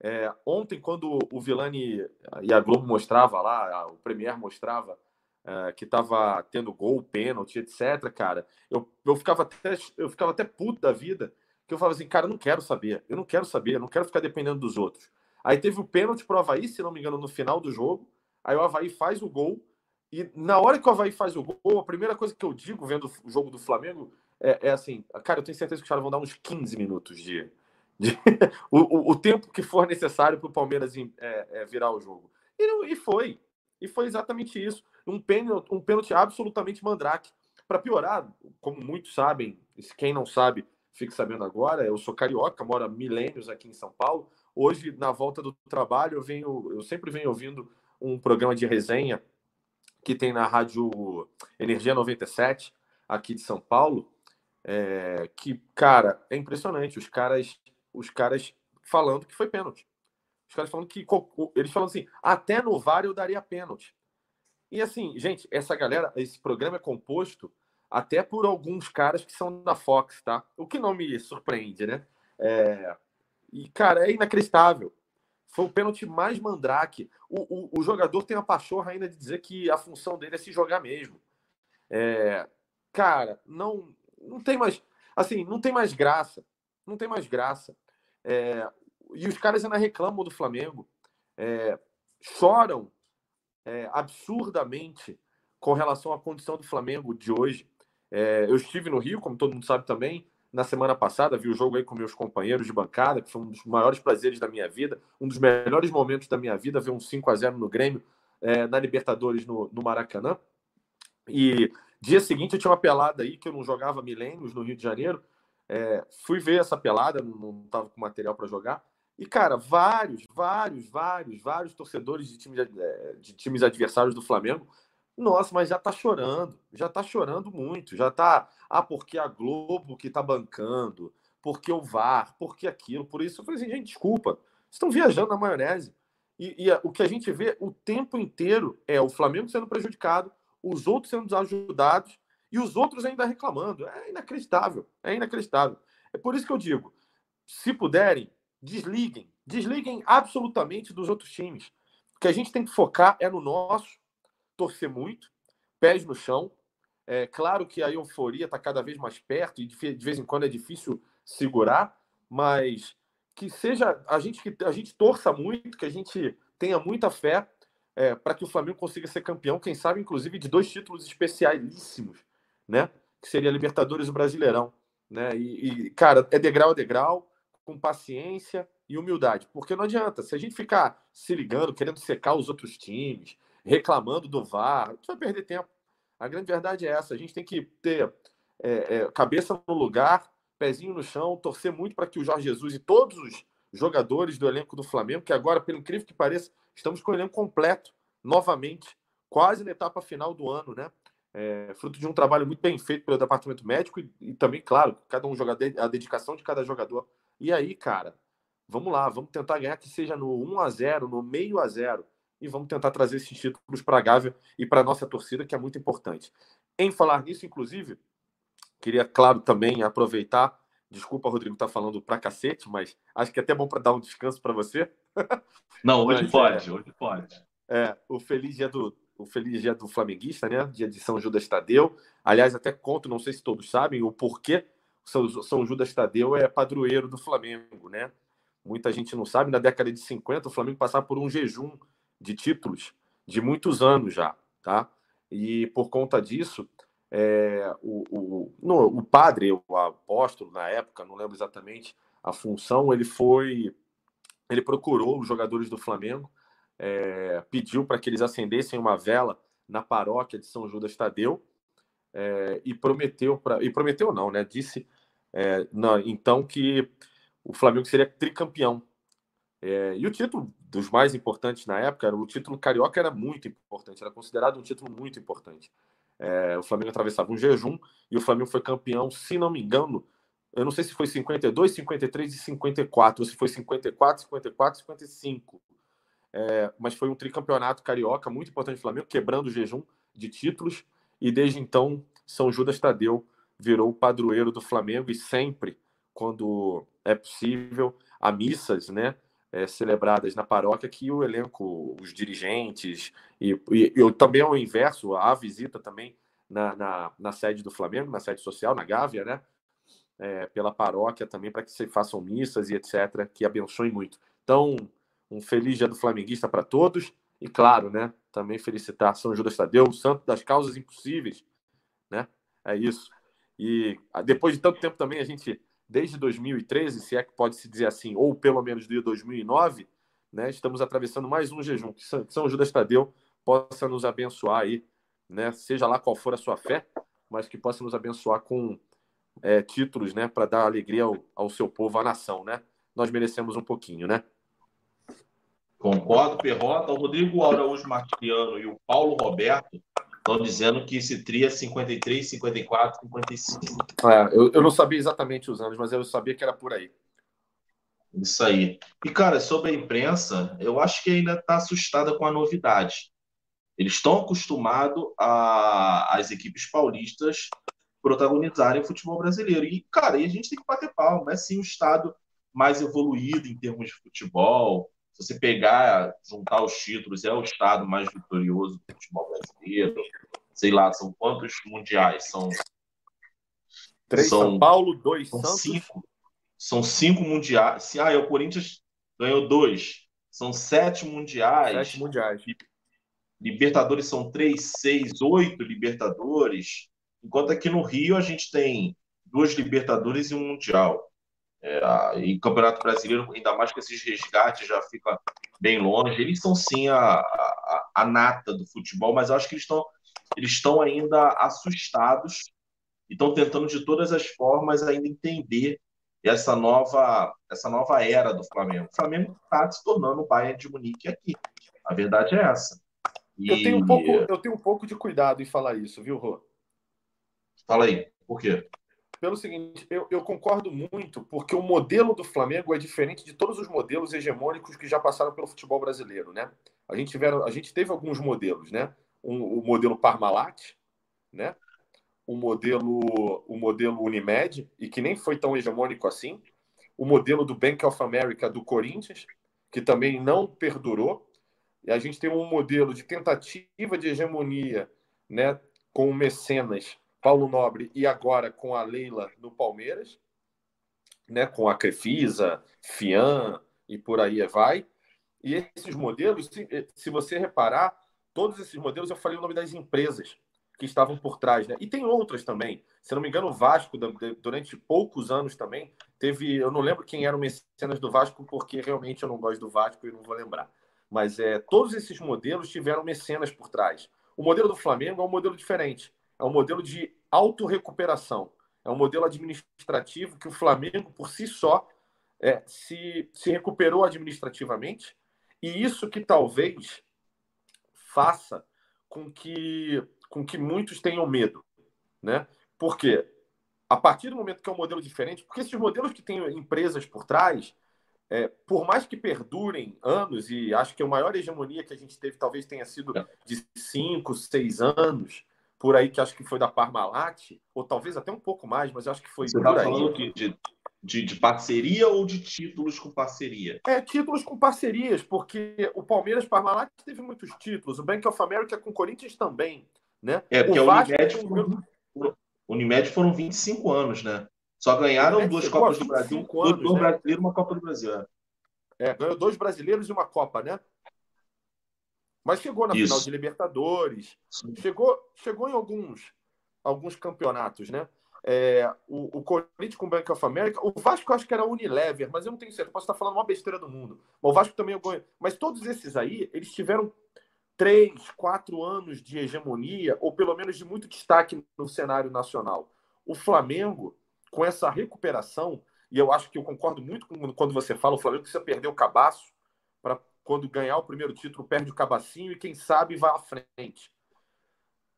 É, ontem, quando o Vilani e a Globo mostrava lá, o Premier mostrava é, que estava tendo gol, pênalti, etc., cara, eu, eu, ficava até, eu ficava até puto da vida, que eu falava assim, cara, eu não quero saber, eu não quero saber, eu não quero ficar dependendo dos outros. Aí teve o pênalti pro Havaí, se não me engano, no final do jogo, aí o Havaí faz o gol, e na hora que o Havaí faz o gol, a primeira coisa que eu digo vendo o jogo do Flamengo é, é assim, cara, eu tenho certeza que os caras vão dar uns 15 minutos de, de [LAUGHS] o, o, tempo que for necessário para o Palmeiras é, é, virar o jogo. E, e foi. E foi exatamente isso. Um pênalti, um pênalti absolutamente mandrake. Para piorar, como muitos sabem, quem não sabe, fique sabendo agora, eu sou carioca, moro há milênios aqui em São Paulo. Hoje, na volta do trabalho, eu venho, eu sempre venho ouvindo um programa de resenha que tem na rádio Energia 97, aqui de São Paulo, é, que, cara, é impressionante. Os caras os caras falando que foi pênalti. Os caras falando que. Eles falando assim, até no VAR eu daria pênalti. E assim, gente, essa galera, esse programa é composto até por alguns caras que são da Fox, tá? O que não me surpreende, né? É... E, cara, é inacreditável. Foi o pênalti mais mandrake. O, o, o, jogador tem a pachorra ainda de dizer que a função dele é se jogar mesmo. É... Cara, não, não tem mais. Assim, não tem mais graça. Não tem mais graça. É, e os caras ainda reclamam do Flamengo, é, choram é, absurdamente com relação à condição do Flamengo de hoje. É, eu estive no Rio, como todo mundo sabe também, na semana passada, vi o jogo aí com meus companheiros de bancada, que foi um dos maiores prazeres da minha vida, um dos melhores momentos da minha vida, ver um 5 a 0 no Grêmio, é, na Libertadores no, no Maracanã. E dia seguinte eu tinha uma pelada aí que eu não jogava milênios no Rio de Janeiro, é, fui ver essa pelada, não estava com material para jogar. E, cara, vários, vários, vários, vários torcedores de, time, é, de times adversários do Flamengo. Nossa, mas já tá chorando, já tá chorando muito, já tá. Ah, porque a Globo que tá bancando, porque o VAR, porque aquilo. Por isso eu falei assim, gente, desculpa, estão viajando na maionese. E, e, o que a gente vê o tempo inteiro é o Flamengo sendo prejudicado, os outros sendo ajudados e os outros ainda reclamando. É inacreditável. É inacreditável. É por isso que eu digo: se puderem, desliguem. Desliguem absolutamente dos outros times. O que a gente tem que focar é no nosso, torcer muito, pés no chão. É claro que a euforia está cada vez mais perto e de vez em quando é difícil segurar, mas que seja a gente que a gente torça muito, que a gente tenha muita fé é, para que o Flamengo consiga ser campeão, quem sabe inclusive de dois títulos especialíssimos né? Que seria Libertadores e Brasileirão, né? E, e, cara, é degrau a degrau, com paciência e humildade, porque não adianta. Se a gente ficar se ligando, querendo secar os outros times, reclamando do VAR, a gente vai perder tempo. A grande verdade é essa: a gente tem que ter é, é, cabeça no lugar, pezinho no chão, torcer muito para que o Jorge Jesus e todos os jogadores do elenco do Flamengo, que agora, pelo incrível que pareça, estamos com o elenco completo novamente quase na etapa final do ano, né? É, fruto de um trabalho muito bem feito pelo departamento médico e, e, também, claro, cada um jogador, a dedicação de cada jogador. E aí, cara, vamos lá, vamos tentar ganhar que seja no 1 a 0 no meio a 0 e vamos tentar trazer esses títulos para a Gávea e para a nossa torcida, que é muito importante. Em falar nisso, inclusive, queria, claro, também aproveitar. Desculpa, Rodrigo, tá falando pra cacete, mas acho que é até bom para dar um descanso para você. Não, hoje mas, pode, é, hoje pode. É, o feliz dia do o feliz dia do flamenguista, né? Dia de São Judas Tadeu. Aliás, até conto, não sei se todos sabem, o porquê São, Judas Tadeu é padroeiro do Flamengo, né? Muita gente não sabe, na década de 50 o Flamengo passava por um jejum de títulos de muitos anos já, tá? E por conta disso, é, o, o, no, o padre, o apóstolo na época, não lembro exatamente a função, ele foi, ele procurou os jogadores do Flamengo, é, pediu para que eles acendessem uma vela na paróquia de São Judas Tadeu é, e prometeu para, e prometeu não, né? Disse é, não, então que o Flamengo seria tricampeão. E o título dos mais importantes na época, era, o título carioca era muito importante, era considerado um título muito importante. O Flamengo atravessava um jejum e o Flamengo foi campeão, se não me engano, eu não sei se foi 52, 53 e 54, ou se foi 54, 54, 55. É, mas foi um tricampeonato carioca muito importante do Flamengo, quebrando o jejum de títulos. E desde então, São Judas Tadeu virou o padroeiro do Flamengo e sempre, quando é possível, há missas, né? é, celebradas na paróquia que o elenco, os dirigentes, e, e eu também ao inverso, a visita também na, na, na, sede do Flamengo, na sede social, na Gávea, né? É, pela paróquia também, para que se façam missas e etc., que abençoem muito. Então, um feliz dia do flamenguista para todos, e claro, né? Também felicitar São Judas Tadeu, o santo das causas impossíveis, né? É isso. E depois de tanto tempo também a gente desde 2013, se é que pode se dizer assim, ou pelo menos desde 2009, né, estamos atravessando mais um jejum. Que São Judas Tadeu possa nos abençoar aí, né, seja lá qual for a sua fé, mas que possa nos abençoar com é, títulos, né, para dar alegria ao, ao seu povo, à nação, né? Nós merecemos um pouquinho, né? Concordo, Perrota. O Rodrigo Araújo Martiriano e o Paulo Roberto Estão dizendo que esse tri é 53, 54, 55. É, eu, eu não sabia exatamente os anos, mas eu sabia que era por aí. Isso aí. E, cara, sobre a imprensa, eu acho que ainda está assustada com a novidade. Eles estão acostumados a, as equipes paulistas protagonizarem o futebol brasileiro. E, cara, e a gente tem que bater palma. É sim um estado mais evoluído em termos de futebol, se você pegar, juntar os títulos, é o estado mais vitorioso do futebol brasileiro. Sei lá, são quantos mundiais? São. Três são, São Paulo, dois são Santos. Cinco. São cinco mundiais. Ah, é o Corinthians ganhou dois. São sete mundiais. Sete mundiais. Libertadores são três, seis, oito Libertadores. Enquanto aqui no Rio a gente tem duas Libertadores e um Mundial. É, e Campeonato Brasileiro, ainda mais com esses resgates, já fica bem longe. Eles são sim a, a, a nata do futebol, mas eu acho que eles estão eles estão ainda assustados e estão tentando de todas as formas ainda entender essa nova essa nova era do Flamengo. O Flamengo está se tornando o Bayern de Munique aqui. A verdade é essa. E... Eu, tenho um pouco, eu tenho um pouco de cuidado em falar isso, viu, Rô? Fala aí, por quê? Pelo seguinte, eu, eu, concordo muito, porque o modelo do Flamengo é diferente de todos os modelos hegemônicos que já passaram pelo futebol brasileiro, né? A gente, tiveram, a gente teve alguns modelos, né? Um, o modelo Parmalat, né? O modelo, o modelo Unimed, e que nem foi tão hegemônico assim. O modelo do Bank of America do Corinthians, que também não perdurou. E a gente tem um modelo de tentativa de hegemonia, né? Com o Mecenas Paulo Nobre e agora com a Leila no Palmeiras, né, com a Crefisa, Fian e por aí vai. E esses modelos, se, se você reparar, todos esses modelos eu falei o nome das empresas que estavam por trás, né? E tem outras também. Se não me engano, o Vasco, durante poucos anos também, teve. Eu não lembro quem era o mecenas do Vasco, porque realmente eu não gosto do Vasco e não vou lembrar. Mas é, todos esses modelos tiveram mecenas por trás. O modelo do Flamengo é um modelo diferente é um modelo de autorrecuperação. É um modelo administrativo que o Flamengo, por si só, é, se, se recuperou administrativamente. E isso que talvez faça com que, com que muitos tenham medo. Né? Por quê? A partir do momento que é um modelo diferente, porque esses modelos que têm empresas por trás, é, por mais que perdurem anos, e acho que a maior hegemonia que a gente teve talvez tenha sido de cinco, seis anos, por aí que acho que foi da Parmalat, ou talvez até um pouco mais, mas acho que foi Você por tá aí. falando de, de, de, de parceria ou de títulos com parceria? É, títulos com parcerias, porque o Palmeiras Parmalat teve muitos títulos, o Bank of America com o Corinthians também, né? É, porque o a Vasco Unimed, foram, Unimed foram 25 anos, né? Só ganharam duas Copas do Brasil, 25 dois, anos, dois né? brasileiros e uma Copa do Brasil. é. É, ganhou dois brasileiros e uma Copa, né? Mas chegou na Isso. final de Libertadores, chegou, chegou em alguns, alguns campeonatos, né? É, o, o Corinthians com o Bank of America, o Vasco eu acho que era Unilever, mas eu não tenho certeza, posso estar falando uma besteira do mundo. Mas o Vasco também ganhou. Mas todos esses aí, eles tiveram três, quatro anos de hegemonia, ou pelo menos de muito destaque no cenário nacional. O Flamengo, com essa recuperação, e eu acho que eu concordo muito com quando você fala, o Flamengo precisa perder o cabaço quando ganhar o primeiro título, perde o cabacinho e quem sabe vai à frente.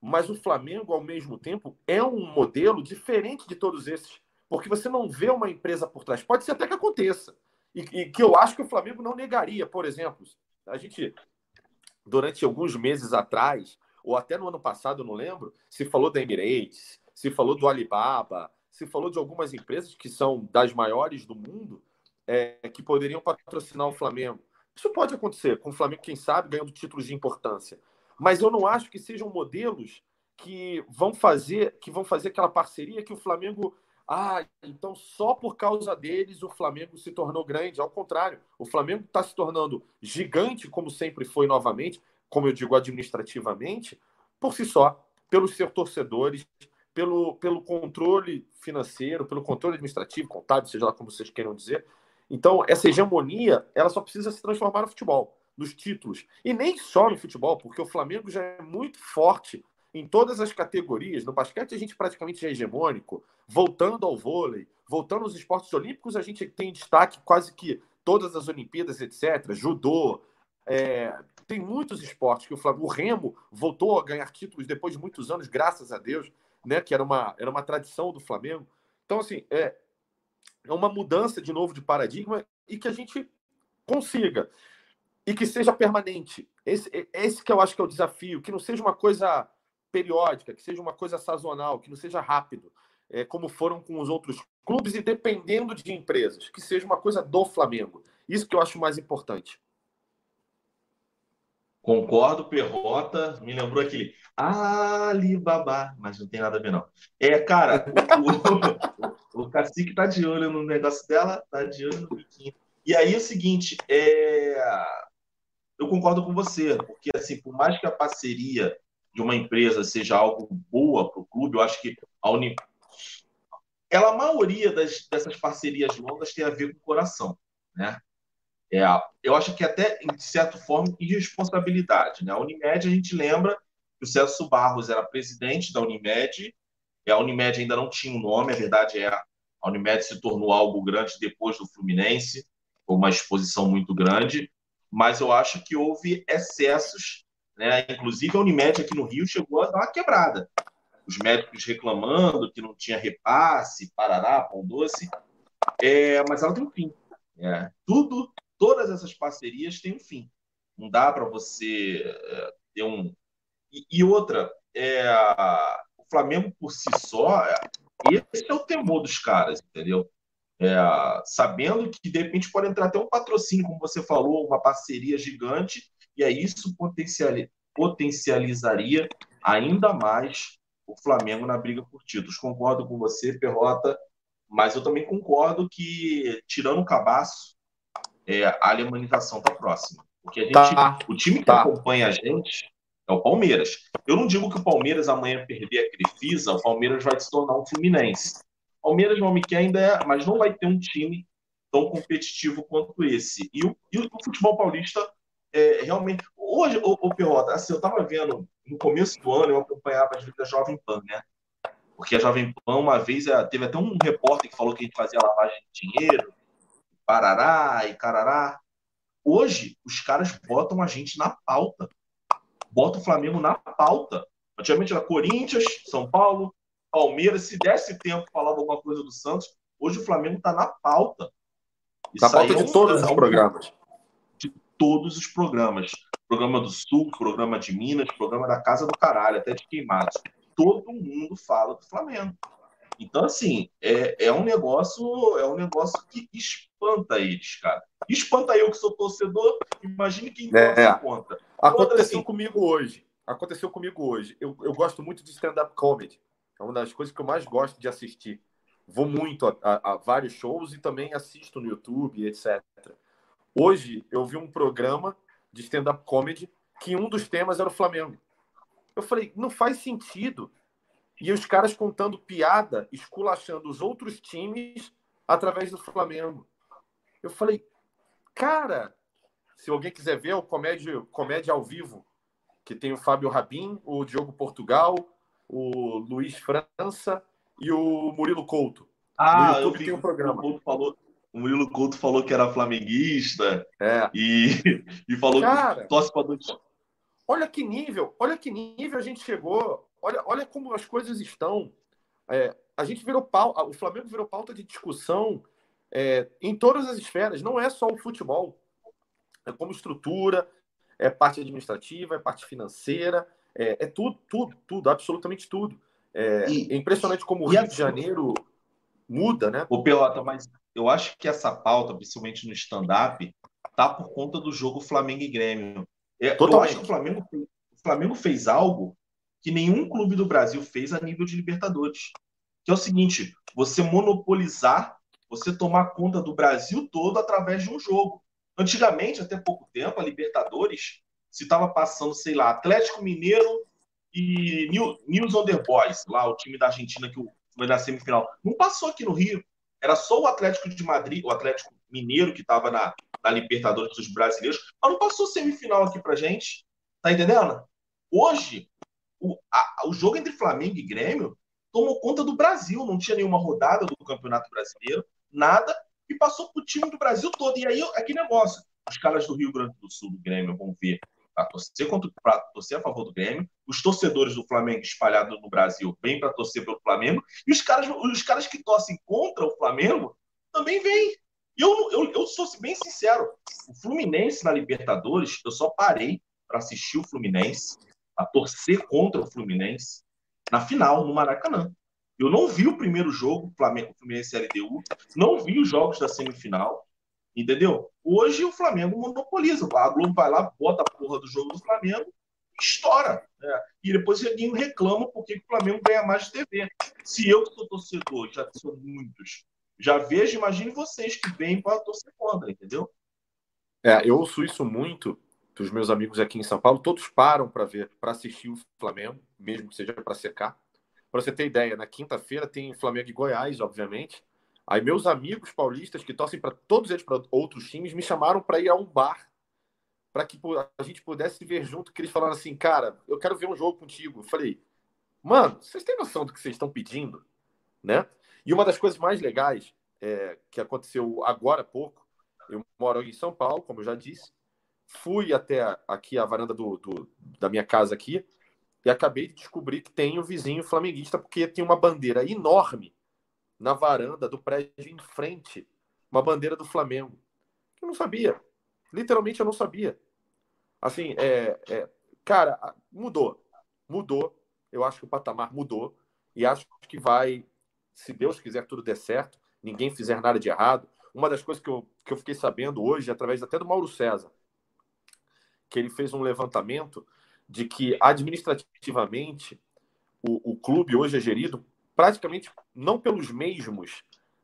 Mas o Flamengo, ao mesmo tempo, é um modelo diferente de todos esses, porque você não vê uma empresa por trás. Pode ser até que aconteça. E, e que eu acho que o Flamengo não negaria, por exemplo. A gente, durante alguns meses atrás, ou até no ano passado, não lembro, se falou da Emirates, se falou do Alibaba, se falou de algumas empresas que são das maiores do mundo, é, que poderiam patrocinar o Flamengo. Isso pode acontecer com o Flamengo, quem sabe, ganhando títulos de importância. Mas eu não acho que sejam modelos que vão fazer que vão fazer aquela parceria que o Flamengo ah, então só por causa deles o Flamengo se tornou grande. Ao contrário, o Flamengo está se tornando gigante, como sempre foi novamente, como eu digo administrativamente, por si só, pelos seus torcedores, pelo, pelo controle financeiro, pelo controle administrativo, contábil, seja lá como vocês queiram dizer. Então, essa hegemonia, ela só precisa se transformar no futebol, nos títulos. E nem só no futebol, porque o Flamengo já é muito forte em todas as categorias. No basquete, a gente praticamente é hegemônico. Voltando ao vôlei, voltando aos esportes olímpicos, a gente tem destaque quase que todas as Olimpíadas, etc. Judô. É, tem muitos esportes que o Flamengo, o Remo voltou a ganhar títulos depois de muitos anos, graças a Deus, né? Que era uma, era uma tradição do Flamengo. Então, assim, é, é uma mudança de novo de paradigma e que a gente consiga e que seja permanente. Esse, esse que eu acho que é o desafio, que não seja uma coisa periódica, que seja uma coisa sazonal, que não seja rápido, é, como foram com os outros clubes e dependendo de empresas, que seja uma coisa do Flamengo. Isso que eu acho mais importante. Concordo, Perrota. Me lembrou aquele Alibaba, mas não tem nada a ver, não. É, cara, o, [LAUGHS] o, cacique tá de olho no negócio dela, tá de olho no biquinho. E aí é o seguinte, é... eu concordo com você, porque assim, por mais que a parceria de uma empresa seja algo boa para o clube, eu acho que a Uni... ela, a maioria das, dessas parcerias longas tem a ver com o coração, né? É, eu acho que até, de certa forma, irresponsabilidade. Né? A Unimed, a gente lembra que o Celso Barros era presidente da Unimed, a Unimed ainda não tinha um nome, a verdade é a Unimed se tornou algo grande depois do Fluminense, com uma exposição muito grande, mas eu acho que houve excessos, né? inclusive a Unimed aqui no Rio chegou a dar uma quebrada. Os médicos reclamando que não tinha repasse, parará, pão doce, é, mas ela tem um fim. É, tudo todas essas parcerias têm um fim. Não dá para você é, ter um. E, e outra, é, Flamengo por si só, esse é o temor dos caras, entendeu? É, sabendo que de repente pode entrar até um patrocínio, como você falou, uma parceria gigante, e aí isso potenciali potencializaria ainda mais o Flamengo na briga por títulos. Concordo com você, Perrota, mas eu também concordo que, tirando o cabaço, é, a alemanização está próxima. Porque a gente, Tá, o time que tá. acompanha a gente é o Palmeiras. Eu não digo que o Palmeiras amanhã perder a Crefisa, o Palmeiras vai se tornar um Fluminense. O Palmeiras não me quer ainda, é, mas não vai ter um time tão competitivo quanto esse. E o, e o futebol paulista é, realmente. Hoje, o, o assim, eu estava vendo, no começo do ano, eu acompanhava as da Jovem Pan, né? Porque a Jovem Pan, uma vez, é, teve até um repórter que falou que a gente fazia lavagem de dinheiro, parará e carará. Hoje, os caras botam a gente na pauta. Bota o Flamengo na pauta. Antigamente era Corinthians, São Paulo, Palmeiras. Se desse tempo, falava alguma coisa do Santos. Hoje o Flamengo está na pauta. Na pauta de todos os programas. De todos os programas. Programa do Sul, programa de Minas, programa da Casa do Caralho, até de Queimados. Todo mundo fala do Flamengo. Então, assim, é, é um negócio, é um negócio que espanta eles, cara. Espanta eu que sou torcedor, imagine quem é, é. conta. Aconteceu assim, comigo hoje. Aconteceu comigo hoje. Eu, eu gosto muito de stand-up comedy. É uma das coisas que eu mais gosto de assistir. Vou muito a, a, a vários shows e também assisto no YouTube, etc. Hoje eu vi um programa de stand-up comedy que um dos temas era o Flamengo. Eu falei, não faz sentido e os caras contando piada, esculachando os outros times através do Flamengo. Eu falei, cara, se alguém quiser ver, é o comédia, comédia ao vivo, que tem o Fábio Rabin, o Diogo Portugal, o Luiz França e o Murilo Couto. Ah, eu vi, tem um programa. O, falou, o Murilo Couto falou que era flamenguista é. e, [LAUGHS] e falou Cara, que torce para dois. Olha que nível, olha que nível a gente chegou. Olha, olha como as coisas estão. É, a gente virou pau, o Flamengo virou pauta de discussão é, em todas as esferas, não é só o futebol. É como estrutura, é parte administrativa, é parte financeira, é, é tudo, tudo, tudo, absolutamente tudo. É, e, é impressionante como o Rio de Janeiro muda, né? O Pelota, mas eu acho que essa pauta, principalmente no stand-up, tá por conta do jogo Flamengo e Grêmio. É, eu acho que o Flamengo, o Flamengo fez algo que nenhum clube do Brasil fez a nível de Libertadores. Que é o seguinte: você monopolizar, você tomar conta do Brasil todo através de um jogo. Antigamente, até pouco tempo, a Libertadores se estava passando, sei lá, Atlético Mineiro e New, News on Boys, lá o time da Argentina que foi na semifinal. Não passou aqui no Rio. Era só o Atlético de Madrid, o Atlético Mineiro que estava na, na Libertadores dos brasileiros, mas não passou semifinal aqui pra gente. Tá entendendo? Hoje, o, a, o jogo entre Flamengo e Grêmio tomou conta do Brasil, não tinha nenhuma rodada do Campeonato Brasileiro, nada, e passou pro time do Brasil todo. E aí, aquele negócio, os caras do Rio Grande do Sul, do Grêmio, vão ver para torcer, para torcer a favor do Grêmio, os torcedores do Flamengo espalhados no Brasil vêm para torcer pelo Flamengo, e os caras, os caras que torcem contra o Flamengo também vêm. Eu, eu, eu sou bem sincero, o Fluminense na Libertadores, eu só parei para assistir o Fluminense a torcer contra o Fluminense na final, no Maracanã. Eu não vi o primeiro jogo, Flamengo, Fluminense LDU, não vi os jogos da semifinal, entendeu? Hoje o Flamengo monopoliza. A Globo vai lá, bota a porra do jogo do Flamengo estoura. Né? E depois ninguém reclama porque o Flamengo ganha mais de TV. Se eu que sou torcedor, já são muitos, já vejo, imagine vocês que vêm para torcer contra, entendeu? É, eu ouço isso muito dos meus amigos aqui em São Paulo, todos param para ver, para assistir o Flamengo, mesmo que seja para secar. Para você ter ideia, na quinta-feira tem Flamengo e Goiás, obviamente. Aí meus amigos paulistas que torcem para todos eles para outros times me chamaram para ir a um bar para que a gente pudesse ver junto, que eles falaram assim, cara, eu quero ver um jogo contigo. Eu falei, mano, vocês têm noção do que vocês estão pedindo, né? E uma das coisas mais legais é, que aconteceu agora há pouco, eu moro em São Paulo, como eu já disse, fui até aqui a varanda do, do, da minha casa aqui e acabei de descobrir que tem um vizinho flamenguista porque tem uma bandeira enorme na varanda do prédio em frente, uma bandeira do Flamengo. Eu não sabia. Literalmente eu não sabia. Assim, é, é, cara, mudou. Mudou. Eu acho que o patamar mudou. E acho que vai, se Deus quiser tudo der certo, ninguém fizer nada de errado. Uma das coisas que eu, que eu fiquei sabendo hoje, através até do Mauro César, que ele fez um levantamento de que administrativamente o, o clube hoje é gerido praticamente não pelos mesmos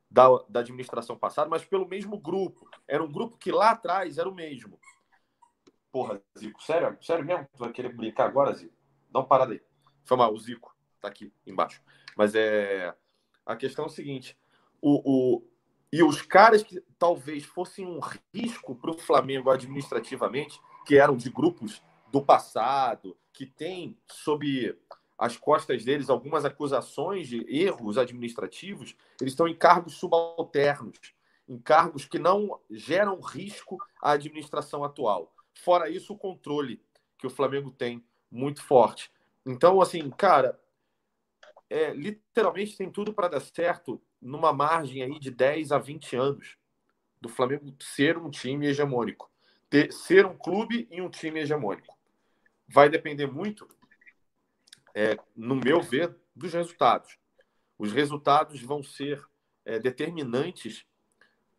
da, da administração passada, mas pelo mesmo grupo. Era um grupo que lá atrás era o mesmo. Porra, Zico, sério? Sério mesmo? Tu vai querer brincar agora, Zico? Dá uma parada aí. Foi mal, o Zico tá aqui embaixo. Mas é. A questão é o seguinte: o, o, e os caras que talvez fossem um risco para o Flamengo administrativamente que eram de grupos do passado, que têm sob as costas deles algumas acusações de erros administrativos, eles estão em cargos subalternos, em cargos que não geram risco à administração atual. Fora isso, o controle que o Flamengo tem muito forte. Então, assim, cara, é, literalmente tem tudo para dar certo numa margem aí de 10 a 20 anos do Flamengo ser um time hegemônico, ter, ser um clube e um time hegemônico. Vai depender muito, é, no meu ver, dos resultados. Os resultados vão ser é, determinantes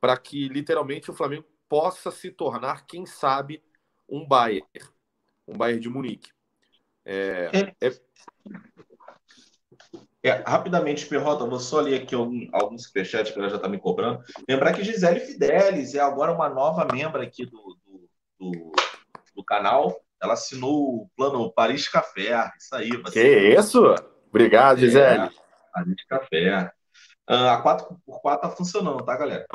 para que literalmente o Flamengo possa se tornar, quem sabe, um Bayern, um Bayern de Munique. É, é... é rapidamente, Perrota, vou só ler aqui algum, algum superchat que ela já está me cobrando. Lembrar que Gisele Fidelis é agora uma nova membro aqui do, do, do, do canal. Ela assinou o plano Paris Café. Isso aí. Você... Que isso? Obrigado, é, Gisele. Paris Café. Uh, a 4x4 tá funcionando, tá, galera?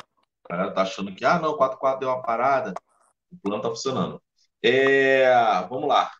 A galera tá achando que, ah, não, 4x4 deu uma parada. O plano tá funcionando. É, vamos lá.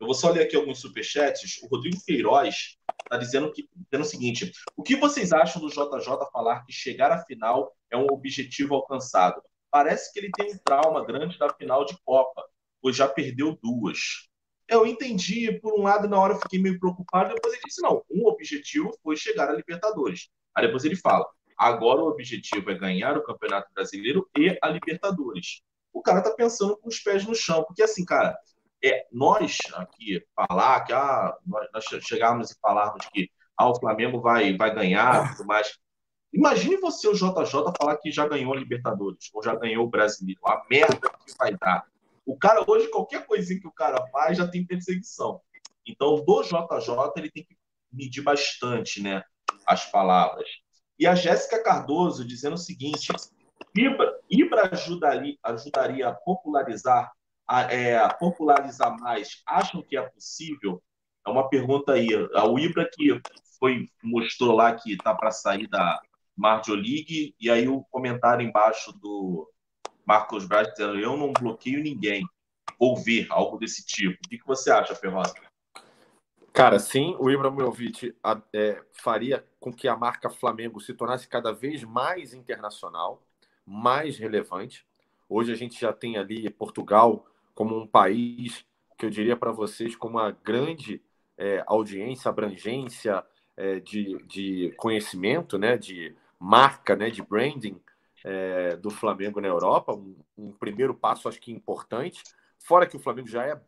Eu vou só ler aqui alguns superchats. O Rodrigo Queiroz está dizendo, que, dizendo o seguinte: o que vocês acham do JJ falar que chegar à final é um objetivo alcançado? Parece que ele tem um trauma grande da final de Copa, pois já perdeu duas. Eu entendi, por um lado, na hora eu fiquei meio preocupado, depois ele disse: não, um objetivo foi chegar à Libertadores. Aí depois ele fala: agora o objetivo é ganhar o Campeonato Brasileiro e a Libertadores. O cara tá pensando com os pés no chão, porque assim, cara, é, nós aqui falar que ah, nós chegarmos e falarmos que ah, o Flamengo vai, vai ganhar, tudo mais. Imagine você, o JJ, falar que já ganhou a Libertadores, ou já ganhou o Brasileiro, a merda que vai dar. O cara, hoje, qualquer coisinha que o cara faz já tem perseguição. Então, do JJ, ele tem que medir bastante né, as palavras. E a Jéssica Cardoso dizendo o seguinte: Ibra, Ibra ajudaria, ajudaria a popularizar é, popularizar mais, acham que é possível? É uma pergunta aí. A Ibra que foi mostrou lá que está para sair da Marjo League, e aí o comentário embaixo do Marcos Braz dizendo: Eu não bloqueio ninguém. Ou ver algo desse tipo. O que, que você acha, Ferrosa? Cara, sim, o Ibrahimovic é, faria com que a marca Flamengo se tornasse cada vez mais internacional, mais relevante. Hoje a gente já tem ali Portugal como um país que eu diria para vocês com uma grande é, audiência, abrangência é, de, de conhecimento, né, de marca, né, de branding é, do Flamengo na Europa, um, um, primeiro passo acho que importante, fora que o Flamengo já é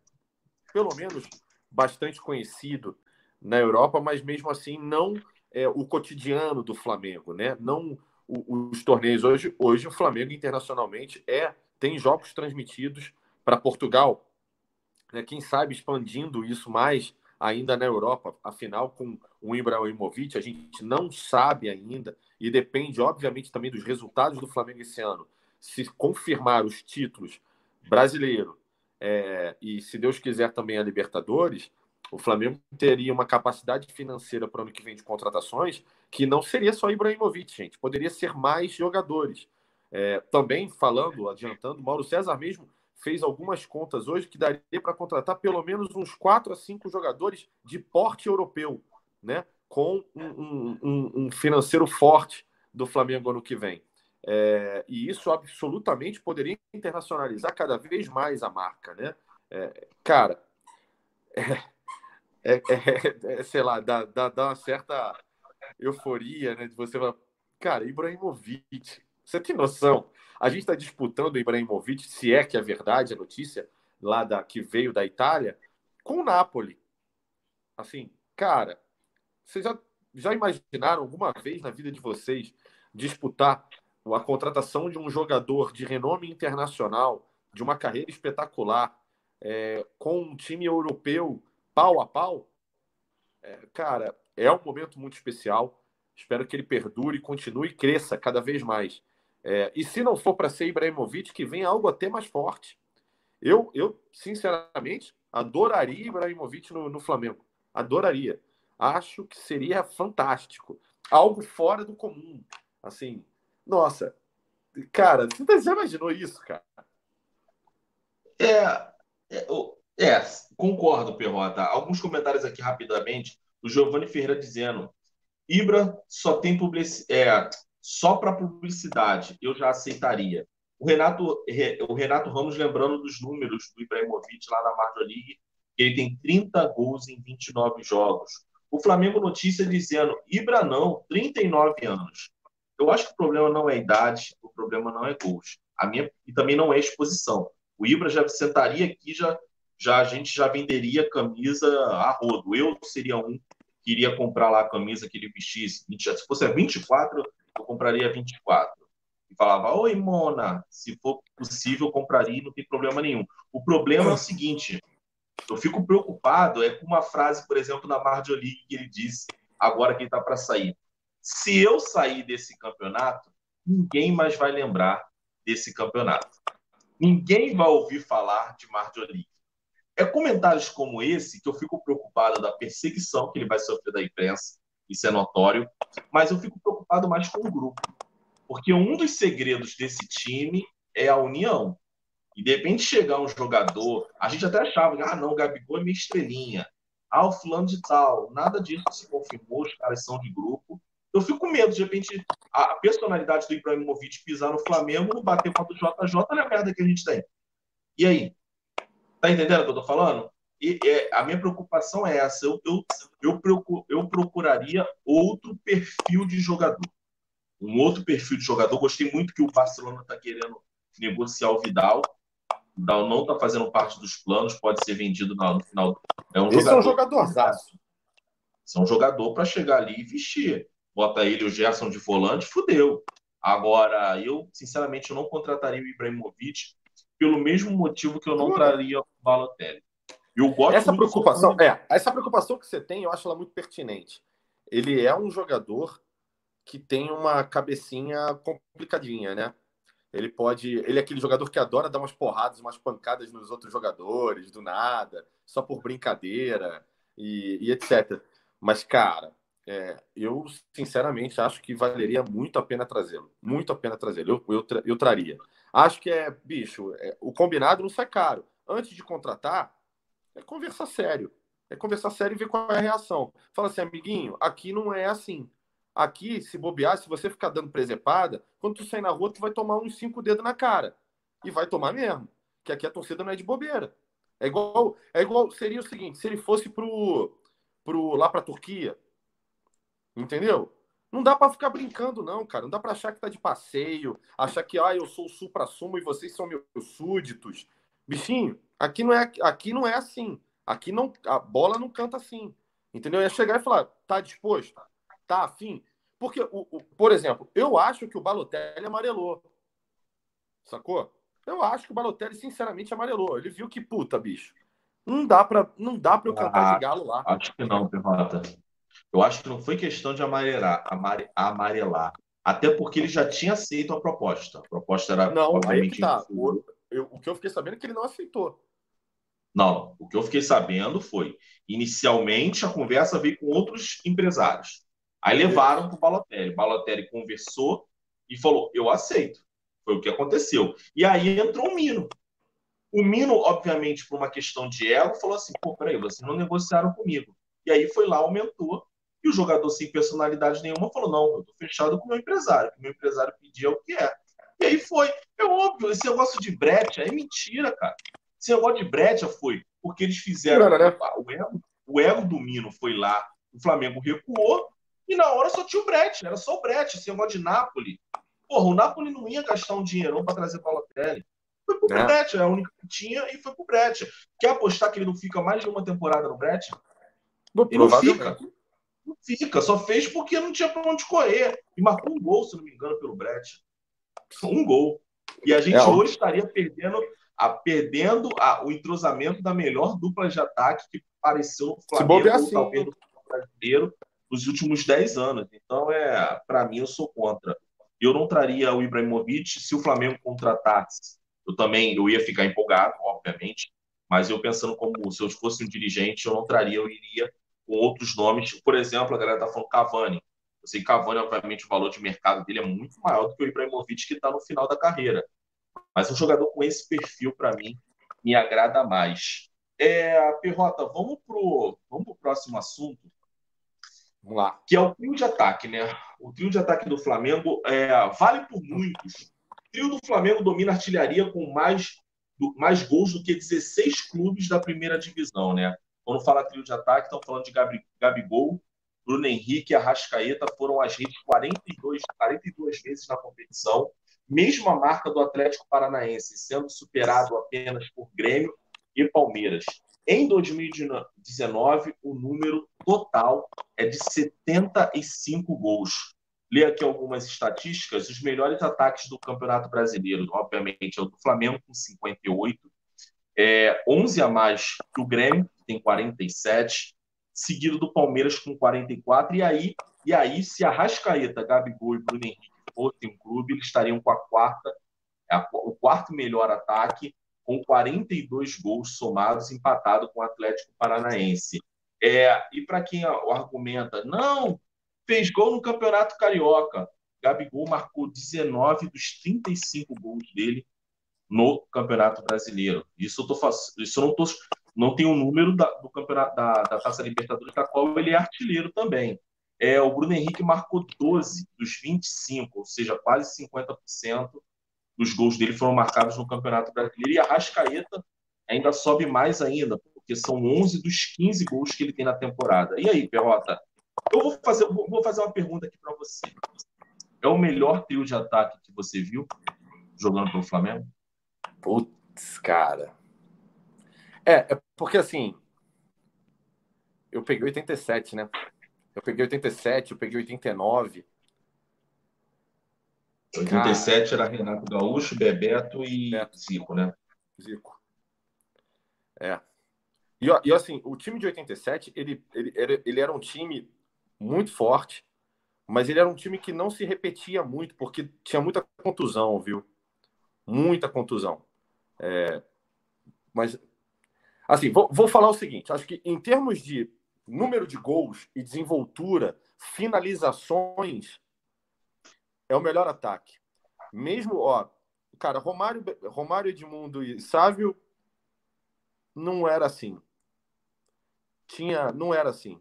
pelo menos bastante conhecido na Europa, mas mesmo assim não é, o cotidiano do Flamengo, né? Não o, os torneios. Hoje, hoje o Flamengo internacionalmente é tem jogos transmitidos para Portugal, né, quem sabe expandindo isso mais ainda na Europa, afinal, com o Ibrahimovic, a gente não sabe ainda, e depende, obviamente, também dos resultados do Flamengo esse ano. Se confirmar os títulos brasileiro é, e, se Deus quiser, também a Libertadores, o Flamengo teria uma capacidade financeira para o ano que vem de contratações que não seria só Ibrahimovic, gente. Poderia ser mais jogadores. É, também falando, adiantando, Mauro César mesmo fez algumas contas hoje que daria para contratar pelo menos uns 4 a 5 jogadores de porte europeu, né? com um, um, um financeiro forte do Flamengo ano que vem. É, e isso absolutamente poderia internacionalizar cada vez mais a marca. Né? É, cara, é, [LAUGHS] é, é, é sei lá, dá, dá, dá uma certa euforia né, de você falar, cara, Ibrahimovic, você tem noção? A gente está disputando o Ibrahimovic, se é que é verdade a notícia lá da que veio da Itália, com o Napoli. Assim, cara, vocês já, já imaginaram alguma vez na vida de vocês disputar a contratação de um jogador de renome internacional, de uma carreira espetacular, é, com um time europeu pau a pau? É, cara, é um momento muito especial. Espero que ele perdure, continue e cresça cada vez mais. É, e se não for para ser Ibrahimovic, que venha algo até mais forte. Eu, eu sinceramente, adoraria Ibrahimovic no, no Flamengo. Adoraria. Acho que seria fantástico. Algo fora do comum. Assim, nossa, cara, você já imaginou isso, cara? É, é, é concordo, Perrota. Alguns comentários aqui rapidamente. O Giovanni Ferreira dizendo: Ibra só tem publicidade. É, só para publicidade eu já aceitaria. O Renato, o Renato Ramos lembrando dos números do Ibrahimovic lá na Major League, Ele tem 30 gols em 29 jogos. O Flamengo notícia dizendo, Ibra não, 39 anos. Eu acho que o problema não é idade, o problema não é gols. A minha, e também não é exposição. O Ibra já sentaria aqui, já, já a gente já venderia camisa a rodo. Eu seria um que iria comprar lá a camisa que ele vestisse. Se fosse a 24, eu compraria a 24. E falava, oi, Mona, se for possível, eu compraria, não tem problema nenhum. O problema é o seguinte, eu fico preocupado é com uma frase, por exemplo, da Marjorie que ele disse agora que ele está para sair. Se eu sair desse campeonato, ninguém mais vai lembrar desse campeonato. Ninguém vai ouvir falar de Marjorie. É comentários como esse que eu fico preocupado da perseguição que ele vai sofrer da imprensa, isso é notório, mas eu fico preocupado mais com o grupo. Porque um dos segredos desse time é a união. E de repente chegar um jogador, a gente até achava, ah, não, o Gabigol é minha estrelinha. Ah, o fulano de tal. Nada disso se confirmou, os caras são de grupo. Eu fico com medo, de repente, a personalidade do Ibrahimovic pisar no Flamengo, bater contra o JJ, olha a merda que a gente tem. E aí? Tá entendendo o que eu tô falando? E, é, a minha preocupação é essa. Eu, eu, eu, procur, eu procuraria outro perfil de jogador. Um outro perfil de jogador. Gostei muito que o Barcelona está querendo negociar o Vidal. Vidal não está fazendo parte dos planos, pode ser vendido no final. É um Esse jogador, é um jogadorzaço. Esse é um jogador para chegar ali e vestir. Bota ele o Gerson de volante, fudeu. Agora, eu, sinceramente, eu não contrataria o Ibrahimovic pelo mesmo motivo que eu não traria o Balotelli. Eu gosto essa preocupação, é, essa preocupação que você tem, eu acho ela muito pertinente. Ele é um jogador que tem uma cabecinha complicadinha, né? Ele pode. Ele é aquele jogador que adora dar umas porradas, umas pancadas nos outros jogadores, do nada, só por brincadeira e, e etc. Mas, cara, é, eu sinceramente acho que valeria muito a pena trazê-lo. Muito a pena trazê-lo. Eu, eu, tra eu, traria. Acho que é, bicho, é, o combinado não sai caro. Antes de contratar, é conversar sério. É conversar sério e ver qual é a reação. Fala assim, amiguinho, aqui não é assim. Aqui, se bobear, se você ficar dando presepada, quando tu sair na rua, tu vai tomar uns cinco dedos na cara. E vai tomar mesmo. Que aqui a torcida não é de bobeira. É igual, é igual, seria o seguinte, se ele fosse pro, pro lá pra Turquia, entendeu? Não dá para ficar brincando, não, cara. Não dá para achar que tá de passeio, achar que, ah, eu sou o supra-sumo e vocês são meus súditos. Bichinho, aqui não é, aqui não é assim. Aqui não, a bola não canta assim. Entendeu? Eu ia chegar e falar, tá disposto? tá afim. Porque, o, o, por exemplo, eu acho que o Balotelli amarelou. Sacou? Eu acho que o Balotelli, sinceramente, amarelou. Ele viu que, puta, bicho, não dá pra, não dá pra eu cantar ah, de galo lá. Acho que não, Perrota. Eu acho que não foi questão de amarelar, amare, amarelar. Até porque ele já tinha aceito a proposta. A proposta era. Não, aí que tá. O, eu, o que eu fiquei sabendo é que ele não aceitou. Não, o que eu fiquei sabendo foi, inicialmente a conversa veio com outros empresários. Aí levaram para o Balotelli. O Balotelli conversou e falou: Eu aceito. Foi o que aconteceu. E aí entrou o Mino. O Mino, obviamente, por uma questão de ego, falou assim: pô, peraí, vocês não negociaram comigo. E aí foi lá, aumentou. E o jogador sem personalidade nenhuma falou: não, eu tô fechado com o meu empresário. O que o meu empresário pediu é o que é. E aí foi. É óbvio, esse negócio de brecha é mentira, cara. Esse negócio de brecha foi porque eles fizeram. Não, não, não. O, ego, o ego do Mino foi lá, o Flamengo recuou, e na hora só tinha o Brett, era só o Brett, esse negócio de Napoli. Porra, o Napoli não ia gastar um dinheirão para trazer Balotelli. Foi pro é. Brett, é a única que tinha e foi pro Brett. Quer apostar que ele não fica mais de uma temporada no Brett? Ele não fica. Não fica, só fez porque não tinha para onde correr. E marcou um gol, se não me engano, pelo Brett. Um gol. E a gente é, hoje estaria perdendo, a, perdendo a, o entrosamento da melhor dupla de ataque que apareceu no Flamengo, assim, talvez no brasileiro, nos últimos 10 anos. Então, é, para mim, eu sou contra. Eu não traria o Ibrahimovic se o Flamengo contratasse. Eu também eu ia ficar empolgado, obviamente, mas eu pensando como se eu fosse um dirigente, eu não traria, eu iria com outros nomes. Por exemplo, a galera tá falando Cavani. Eu sei que Cavani, obviamente, o valor de mercado dele é muito maior do que o Ibrahimovic, que está no final da carreira. Mas um jogador com esse perfil, para mim, me agrada mais. É, Perrota, vamos para o vamos próximo assunto, Vamos lá. Que é o trio de ataque, né? O trio de ataque do Flamengo é, vale por muitos. O trio do Flamengo domina a artilharia com mais mais gols do que 16 clubes da primeira divisão, né? Quando fala trio de ataque, estão falando de Gabi, Gabigol, Bruno Henrique e Arrascaeta foram as redes 42, 42 vezes na competição, mesmo a marca do Atlético Paranaense, sendo superado apenas por Grêmio e Palmeiras. Em 2019, o número total é de 75 gols. Lê aqui algumas estatísticas. Os melhores ataques do Campeonato Brasileiro, obviamente, é o do Flamengo, com 58. É, 11 a mais que o Grêmio, que tem 47. Seguido do Palmeiras, com 44. E aí, e aí se a Rascaeta, Gabigol e Bruno Henrique fossem um clube, eles estariam com a quarta, a, o quarto melhor ataque, com 42 gols somados, empatado com o Atlético Paranaense. É, e para quem argumenta, não, fez gol no Campeonato Carioca. Gabigol marcou 19 dos 35 gols dele no Campeonato Brasileiro. Isso eu tô isso eu não tô não tem o um número da, do campeonato da, da Taça Libertadores da qual ele é artilheiro também. É, o Bruno Henrique marcou 12 dos 25, ou seja, quase 50% dos gols dele foram marcados no Campeonato Brasileiro. E a Rascaeta ainda sobe mais ainda, porque são 11 dos 15 gols que ele tem na temporada. E aí, Perrota? Eu vou fazer, vou fazer uma pergunta aqui para você. É o melhor trio de ataque que você viu jogando pelo Flamengo? Putz, cara. É, é porque assim. Eu peguei 87, né? Eu peguei 87, eu peguei 89. 87 cara... era Renato Gaúcho, Bebeto e. Zico, né? Zico. É. E, e assim, o time de 87, ele, ele, ele era um time muito forte, mas ele era um time que não se repetia muito, porque tinha muita contusão, viu? Muita contusão. É, mas, assim, vou, vou falar o seguinte: acho que em termos de número de gols e desenvoltura, finalizações, é o melhor ataque. Mesmo, ó, cara, Romário, Romário Edmundo e Sávio não era assim tinha, não era assim.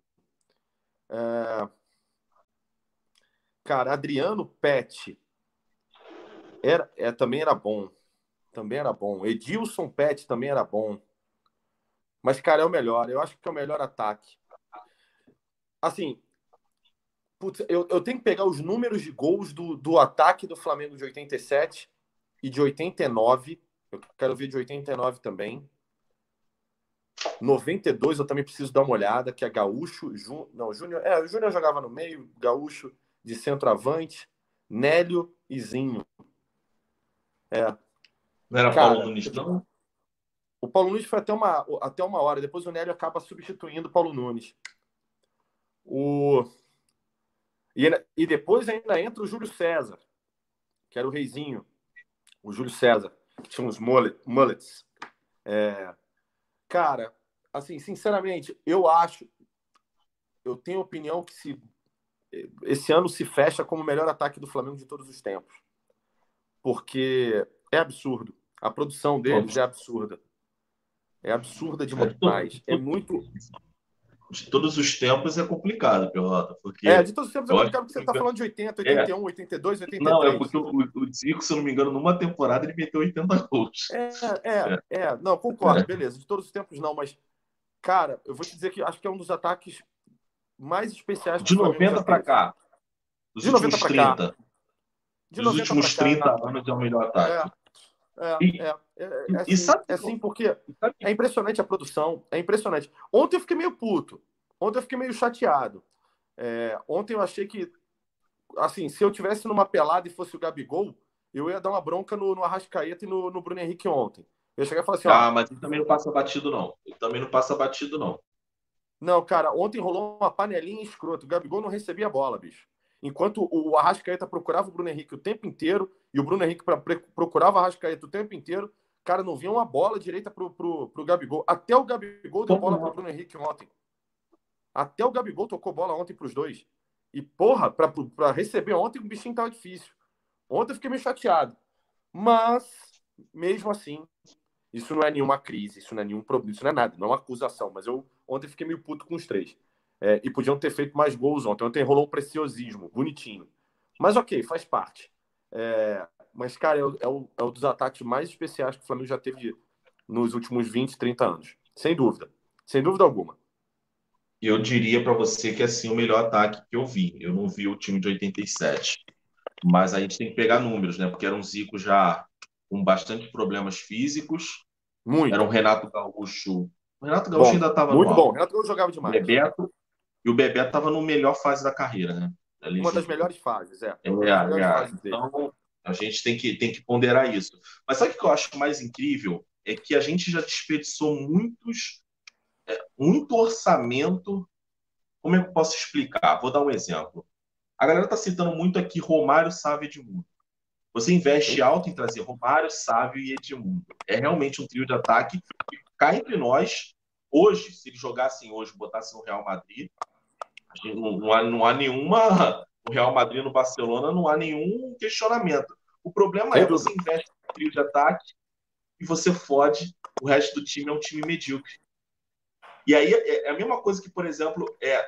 É... Cara, Adriano Pet era, é, também era bom. Também era bom. Edilson Pet também era bom. Mas, cara, é o melhor. Eu acho que é o melhor ataque. Assim, putz, eu, eu tenho que pegar os números de gols do, do ataque do Flamengo de 87 e de 89. Eu quero ver de 89 também. 92 eu também preciso dar uma olhada, que é Gaúcho, Ju... não, Júnior, é, o Júnior jogava no meio, Gaúcho de centroavante, Nélio e Zinho. É. Não era Cara, Paulo Nunes, não? O Paulo Nunes foi até uma, até uma hora, depois o Nélio acaba substituindo o Paulo Nunes. O... E, e depois ainda entra o Júlio César, que era o reizinho. O Júlio César, que tinha uns mullets. É... Cara, assim, sinceramente, eu acho, eu tenho opinião que se esse ano se fecha como o melhor ataque do Flamengo de todos os tempos. Porque é absurdo. A produção deles é absurda. É absurda demais. É muito de todos os tempos é complicado, Pelota. Porque é, de todos os tempos é complicado porque você está falando de 80, 81, é. 82, 83. Não, é porque o, o Zico, se eu não me engano, numa temporada ele meteu 80 gols. É, é, é. é. Não, concordo, é. beleza. De todos os tempos não, mas, cara, eu vou te dizer que acho que é um dos ataques mais especiais. De 90 para cá. Dos de 90 para cá. De Dos últimos 30 cá, anos é o melhor ataque. É, e, é, é, é, assim, sabe, é assim porque é impressionante a produção, é impressionante. Ontem eu fiquei meio puto, ontem eu fiquei meio chateado. É, ontem eu achei que, assim, se eu tivesse numa pelada e fosse o Gabigol, eu ia dar uma bronca no, no Arrascaeta e no, no Bruno Henrique ontem. Eu cheguei e falei assim: Ah, ó, mas ele também não passa batido, não. Ele também não passa batido, não. Não, cara, ontem rolou uma panelinha escrota. O Gabigol não recebia a bola, bicho. Enquanto o Arrascaeta procurava o Bruno Henrique o tempo inteiro e o Bruno Henrique procurava o Arrascaeta o tempo inteiro, cara, não vinha uma bola direita pro, pro, pro Gabigol. Até o Gabigol deu bola pro Bruno Henrique ontem. Até o Gabigol tocou bola ontem pros dois. E, porra, para receber ontem o bichinho tava difícil. Ontem eu fiquei meio chateado. Mas, mesmo assim, isso não é nenhuma crise, isso não é nenhum problema, isso não é nada, não é uma acusação. Mas eu ontem fiquei meio puto com os três. É, e podiam ter feito mais gols ontem. Ontem rolou um preciosismo, bonitinho. Mas ok, faz parte. É, mas, cara, é, é, o, é um dos ataques mais especiais que o Flamengo já teve nos últimos 20, 30 anos. Sem dúvida. Sem dúvida alguma. Eu diria para você que é assim o melhor ataque que eu vi. Eu não vi o time de 87. Mas a gente tem que pegar números, né? Porque era um Zico já com bastante problemas físicos. Muito. Era um Renato Gaúcho. O Renato Gaúcho Bom, ainda estava Muito bom. Renato Gaúcho jogava demais. Bebeto. E o Bebeto estava no melhor fase da carreira, né? Ali Uma das melhores fases, é. É, melhores é. fases. Então, a gente tem que, tem que ponderar isso. Mas sabe o que eu acho mais incrível? É que a gente já desperdiçou muitos, é, muito orçamento. Como é que eu posso explicar? Vou dar um exemplo. A galera está citando muito aqui Romário, Sávio e Edmundo. Você investe alto em trazer Romário, Sávio e Edmundo. É realmente um trio de ataque que cá entre nós, hoje, se eles jogassem hoje, botassem no Real Madrid, não, não há, não há nenhuma. O Real Madrid no Barcelona não há nenhum questionamento. O problema Sem é você investe no trio de ataque e você fode, o resto do time é um time medíocre. E aí é é a mesma coisa que, por exemplo, é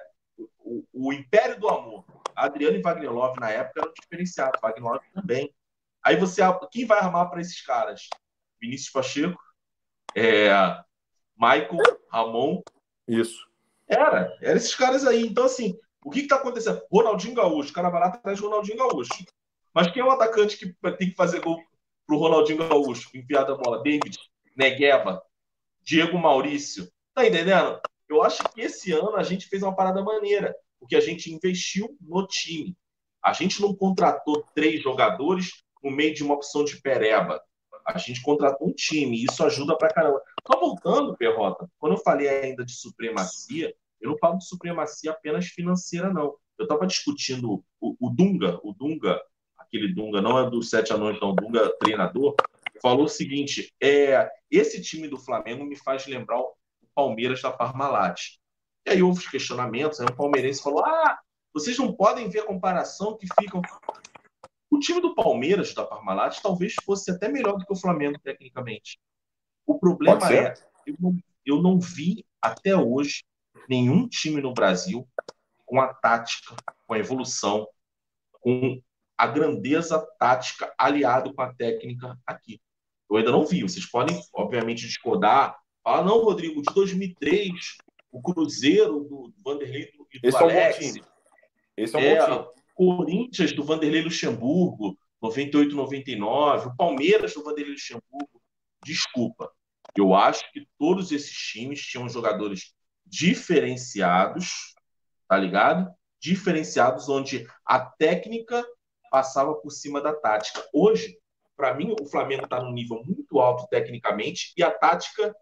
o, o Império do Amor. Adriano e Wagner Love na época eram diferenciados, Wagner Love também. Aí você, quem vai armar para esses caras? Vinícius Pacheco, é, Michael, Ramon, Isso. Era, era esses caras aí. Então, assim, o que está acontecendo? Ronaldinho Gaúcho, o cara lá atrás de Ronaldinho Gaúcho. Mas quem é o atacante que tem que fazer gol pro Ronaldinho Gaúcho? Enviar a bola? David, Negueba, Diego Maurício. Tá entendendo? Eu acho que esse ano a gente fez uma parada maneira, porque a gente investiu no time. A gente não contratou três jogadores no meio de uma opção de pereba. A gente contratou um time, e isso ajuda pra caramba. Só voltando, Perrota, quando eu falei ainda de supremacia, eu não falo de supremacia apenas financeira, não. Eu estava discutindo o, o Dunga, o Dunga, aquele Dunga, não é do Sete Anões, não, o Dunga treinador, falou o seguinte: é, esse time do Flamengo me faz lembrar o Palmeiras da Parmalat. E aí houve os questionamentos, aí um palmeirense falou: ah, vocês não podem ver a comparação que ficam. O time do Palmeiras da Parmalat talvez fosse até melhor do que o Flamengo, tecnicamente. O problema é, eu não, eu não vi até hoje nenhum time no Brasil com a tática, com a evolução, com a grandeza tática aliado com a técnica aqui. Eu ainda não vi. Vocês podem, obviamente, discordar. Falar, não, Rodrigo, de 2003, o Cruzeiro do Vanderlei e do Esse é um bom Alex, time. Esse é um é, bom time. Corinthians do Vanderlei Luxemburgo, 98, 99, o Palmeiras do Vanderlei Luxemburgo. Desculpa. Eu acho que todos esses times tinham jogadores diferenciados, tá ligado? Diferenciados, onde a técnica passava por cima da tática. Hoje, para mim, o Flamengo está num nível muito alto tecnicamente e a tática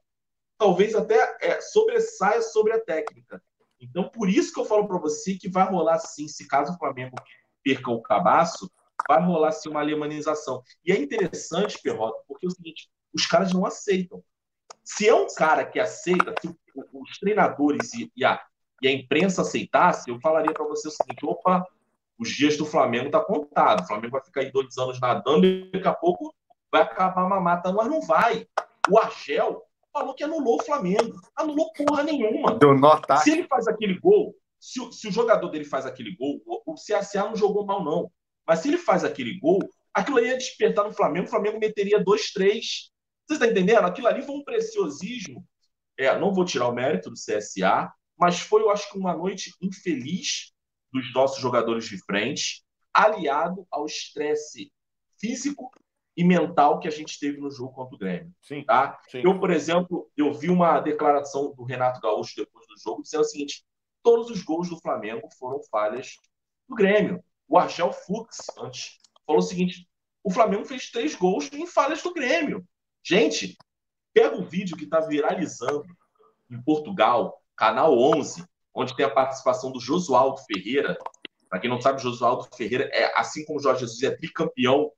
talvez até é, sobressaia sobre a técnica. Então, por isso que eu falo para você que vai rolar sim, se caso o Flamengo perca o cabaço, vai rolar sim uma alemanização. E é interessante, Perrota, porque é o seguinte, os caras não aceitam. Se é um cara que aceita, se os treinadores e, e, a, e a, imprensa aceitasse, eu falaria para você o seguinte: opa, os dias do Flamengo tá contado. O Flamengo vai ficar aí dois anos nadando e daqui a pouco vai acabar uma mata, mas não vai. O Argel falou que anulou o Flamengo. Anulou porra nenhuma. Deu nota. Se ele faz aquele gol, se, se, o jogador dele faz aquele gol, o CSA não jogou mal, não. Mas se ele faz aquele gol, aquilo ia despertar no Flamengo, o Flamengo meteria 2-3. Vocês estão entendendo? Aquilo ali foi um preciosismo. É, não vou tirar o mérito do CSA, mas foi, eu acho que, uma noite infeliz dos nossos jogadores de frente, aliado ao estresse físico e mental que a gente teve no jogo contra o Grêmio. Sim, tá? Sim. Eu, por exemplo, eu vi uma declaração do Renato Gaúcho depois do jogo dizendo o seguinte: todos os gols do Flamengo foram falhas do Grêmio. O Argel Fux, antes, falou o seguinte: o Flamengo fez três gols em falhas do Grêmio. Gente, pega o vídeo que está viralizando em Portugal, canal 11, onde tem a participação do Josualdo Ferreira. Para quem não sabe, Josualdo Ferreira é, assim como Jorge Jesus, é tricampeão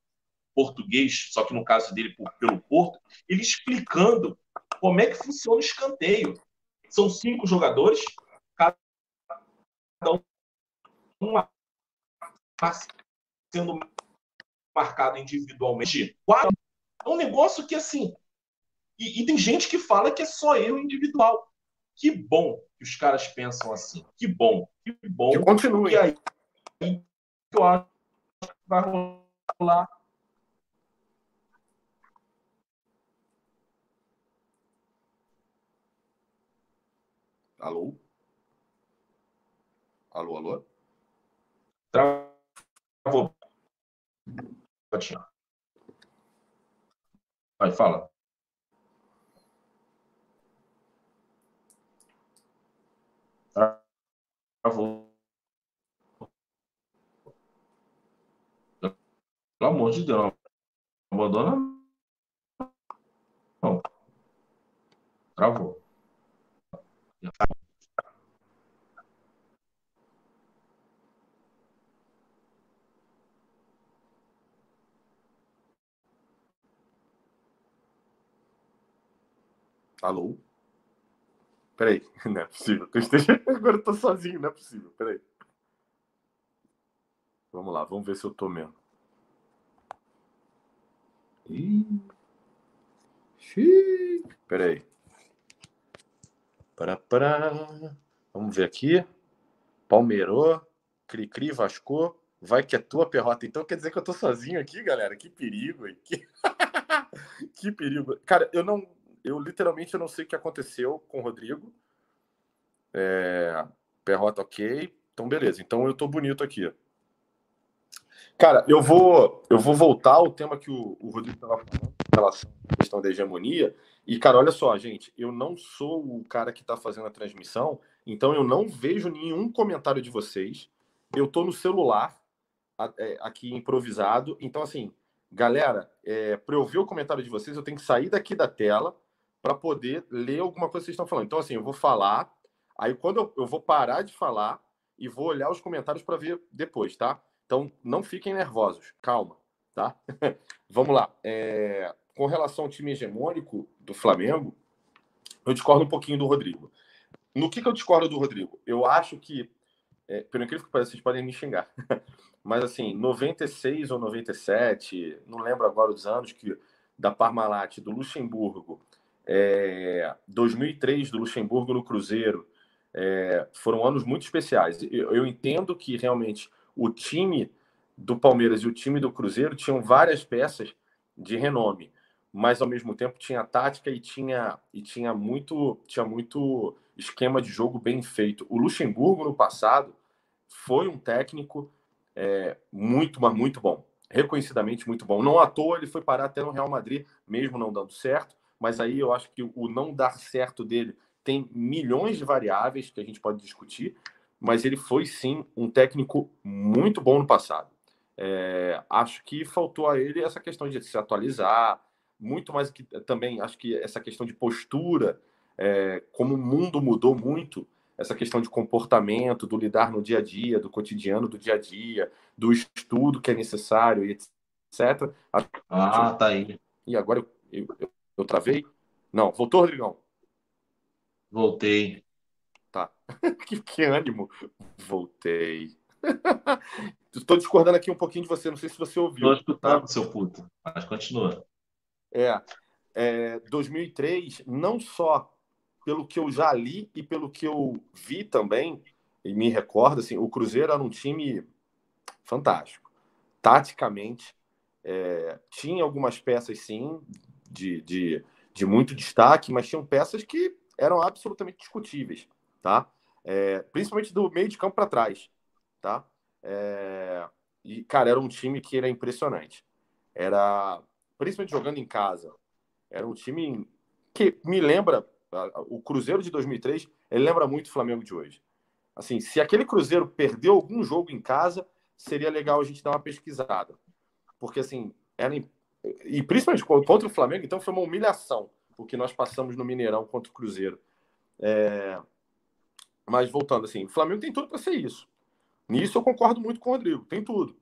português, só que no caso dele por- pelo Porto, ele explicando como é que funciona o escanteio. São cinco jogadores, cada um sendo marcado individualmente. Quatro. É um negócio que, assim. E, e tem gente que fala que é só eu individual. Que bom que os caras pensam assim. Que bom. Que bom. Que continue. Que aí, aí eu acho que vai rolar Alô? Alô, alô? Travou. Tchau. Vai, fala. Travou. Pelo amor de Deus, não abandona. Não. Travou. Alô? Peraí, [LAUGHS] não é possível que eu esteja. [LAUGHS] Agora eu tô sozinho, não é possível. Peraí. Vamos lá, vamos ver se eu tô mesmo. Ih. Xiii. Peraí. Para, para. Vamos ver aqui. Palmeirou, Cri-Cri, Vasco. Vai que é tua perrota. Então quer dizer que eu tô sozinho aqui, galera? Que perigo, hein? Que, [LAUGHS] que perigo. Cara, eu não. Eu literalmente não sei o que aconteceu com o Rodrigo. É... Perrota ok. Então, beleza. Então eu tô bonito aqui. Cara, eu vou, eu vou voltar ao tema que o, o Rodrigo estava falando em relação à questão da hegemonia. E, cara, olha só, gente, eu não sou o cara que está fazendo a transmissão, então eu não vejo nenhum comentário de vocês. Eu estou no celular, é, aqui improvisado. Então, assim, galera, é, para eu ver o comentário de vocês, eu tenho que sair daqui da tela para poder ler alguma coisa que vocês estão falando. Então, assim, eu vou falar, aí quando eu, eu vou parar de falar e vou olhar os comentários para ver depois, tá? Então, não fiquem nervosos, calma, tá? [LAUGHS] Vamos lá. É, com relação ao time hegemônico do Flamengo, eu discordo um pouquinho do Rodrigo. No que, que eu discordo do Rodrigo? Eu acho que, é, pelo incrível que pareça, vocês podem me xingar, [LAUGHS] mas assim, 96 ou 97, não lembro agora os anos, que da Parmalat, do Luxemburgo, é, 2003 do Luxemburgo no Cruzeiro, é, foram anos muito especiais. Eu, eu entendo que realmente o time do Palmeiras e o time do Cruzeiro tinham várias peças de renome, mas ao mesmo tempo tinha tática e tinha e tinha muito tinha muito esquema de jogo bem feito. O Luxemburgo no passado foi um técnico é, muito, mas muito bom, reconhecidamente muito bom. Não à toa ele foi parar até no Real Madrid, mesmo não dando certo. Mas aí eu acho que o não dar certo dele tem milhões de variáveis que a gente pode discutir, mas ele foi sim um técnico muito bom no passado. É, acho que faltou a ele essa questão de se atualizar, muito mais que também acho que essa questão de postura, é, como o mundo mudou muito, essa questão de comportamento, do lidar no dia a dia, do cotidiano do dia a dia, do estudo que é necessário, etc. Ah, tá aí. E agora eu, eu, eu, eu travei? Não, voltou, Rodrigão? Voltei. Tá. [LAUGHS] que, que ânimo. Voltei. [LAUGHS] Estou discordando aqui um pouquinho de você, não sei se você ouviu. Estou escutando, tá? seu puto. Mas continua. É, é, 2003, não só pelo que eu já li e pelo que eu vi também, e me recordo, assim, o Cruzeiro era um time fantástico. Taticamente, é, tinha algumas peças, sim, de, de, de muito destaque, mas tinham peças que eram absolutamente discutíveis tá? É, principalmente do meio de campo para trás, tá? É, e, cara, era um time que era impressionante. Era, principalmente jogando em casa, era um time que me lembra, o Cruzeiro de 2003, ele lembra muito o Flamengo de hoje. Assim, se aquele Cruzeiro perdeu algum jogo em casa, seria legal a gente dar uma pesquisada. Porque, assim, era. E principalmente contra o Flamengo, então foi uma humilhação o que nós passamos no Mineirão contra o Cruzeiro. É, mas voltando assim, o Flamengo tem tudo para ser isso. Nisso eu concordo muito com o Rodrigo, tem tudo.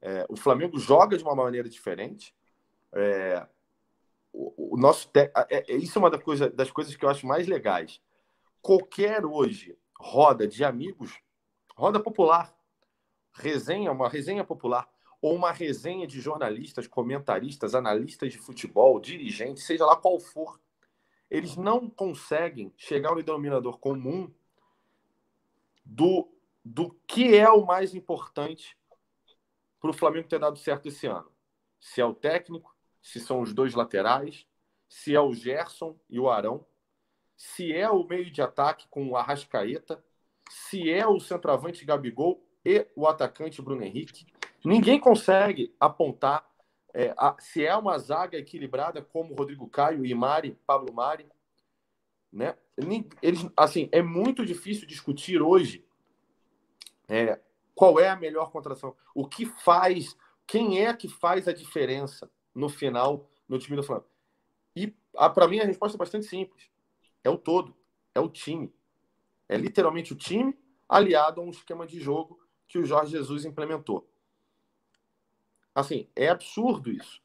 É, o Flamengo joga de uma maneira diferente. É, o, o, nosso te... é, é, isso é uma das, coisa, das coisas que eu acho mais legais. Qualquer hoje roda de amigos, roda popular, resenha, uma resenha popular, ou uma resenha de jornalistas, comentaristas, analistas de futebol, dirigentes, seja lá qual for, eles não conseguem chegar ao denominador comum do, do que é o mais importante para o Flamengo ter dado certo esse ano. Se é o técnico, se são os dois laterais, se é o Gerson e o Arão. se é o meio de ataque com o Arrascaeta, se é o centroavante Gabigol e o atacante Bruno Henrique. Ninguém consegue apontar é, a, se é uma zaga equilibrada como Rodrigo Caio e Mari, Pablo Mari. Né? Eles, assim, é muito difícil discutir hoje é, qual é a melhor contratação, o que faz, quem é que faz a diferença no final no time do Flamengo. E para mim a resposta é bastante simples. É o todo, é o time. É literalmente o time aliado a um esquema de jogo que o Jorge Jesus implementou. Assim, é absurdo isso.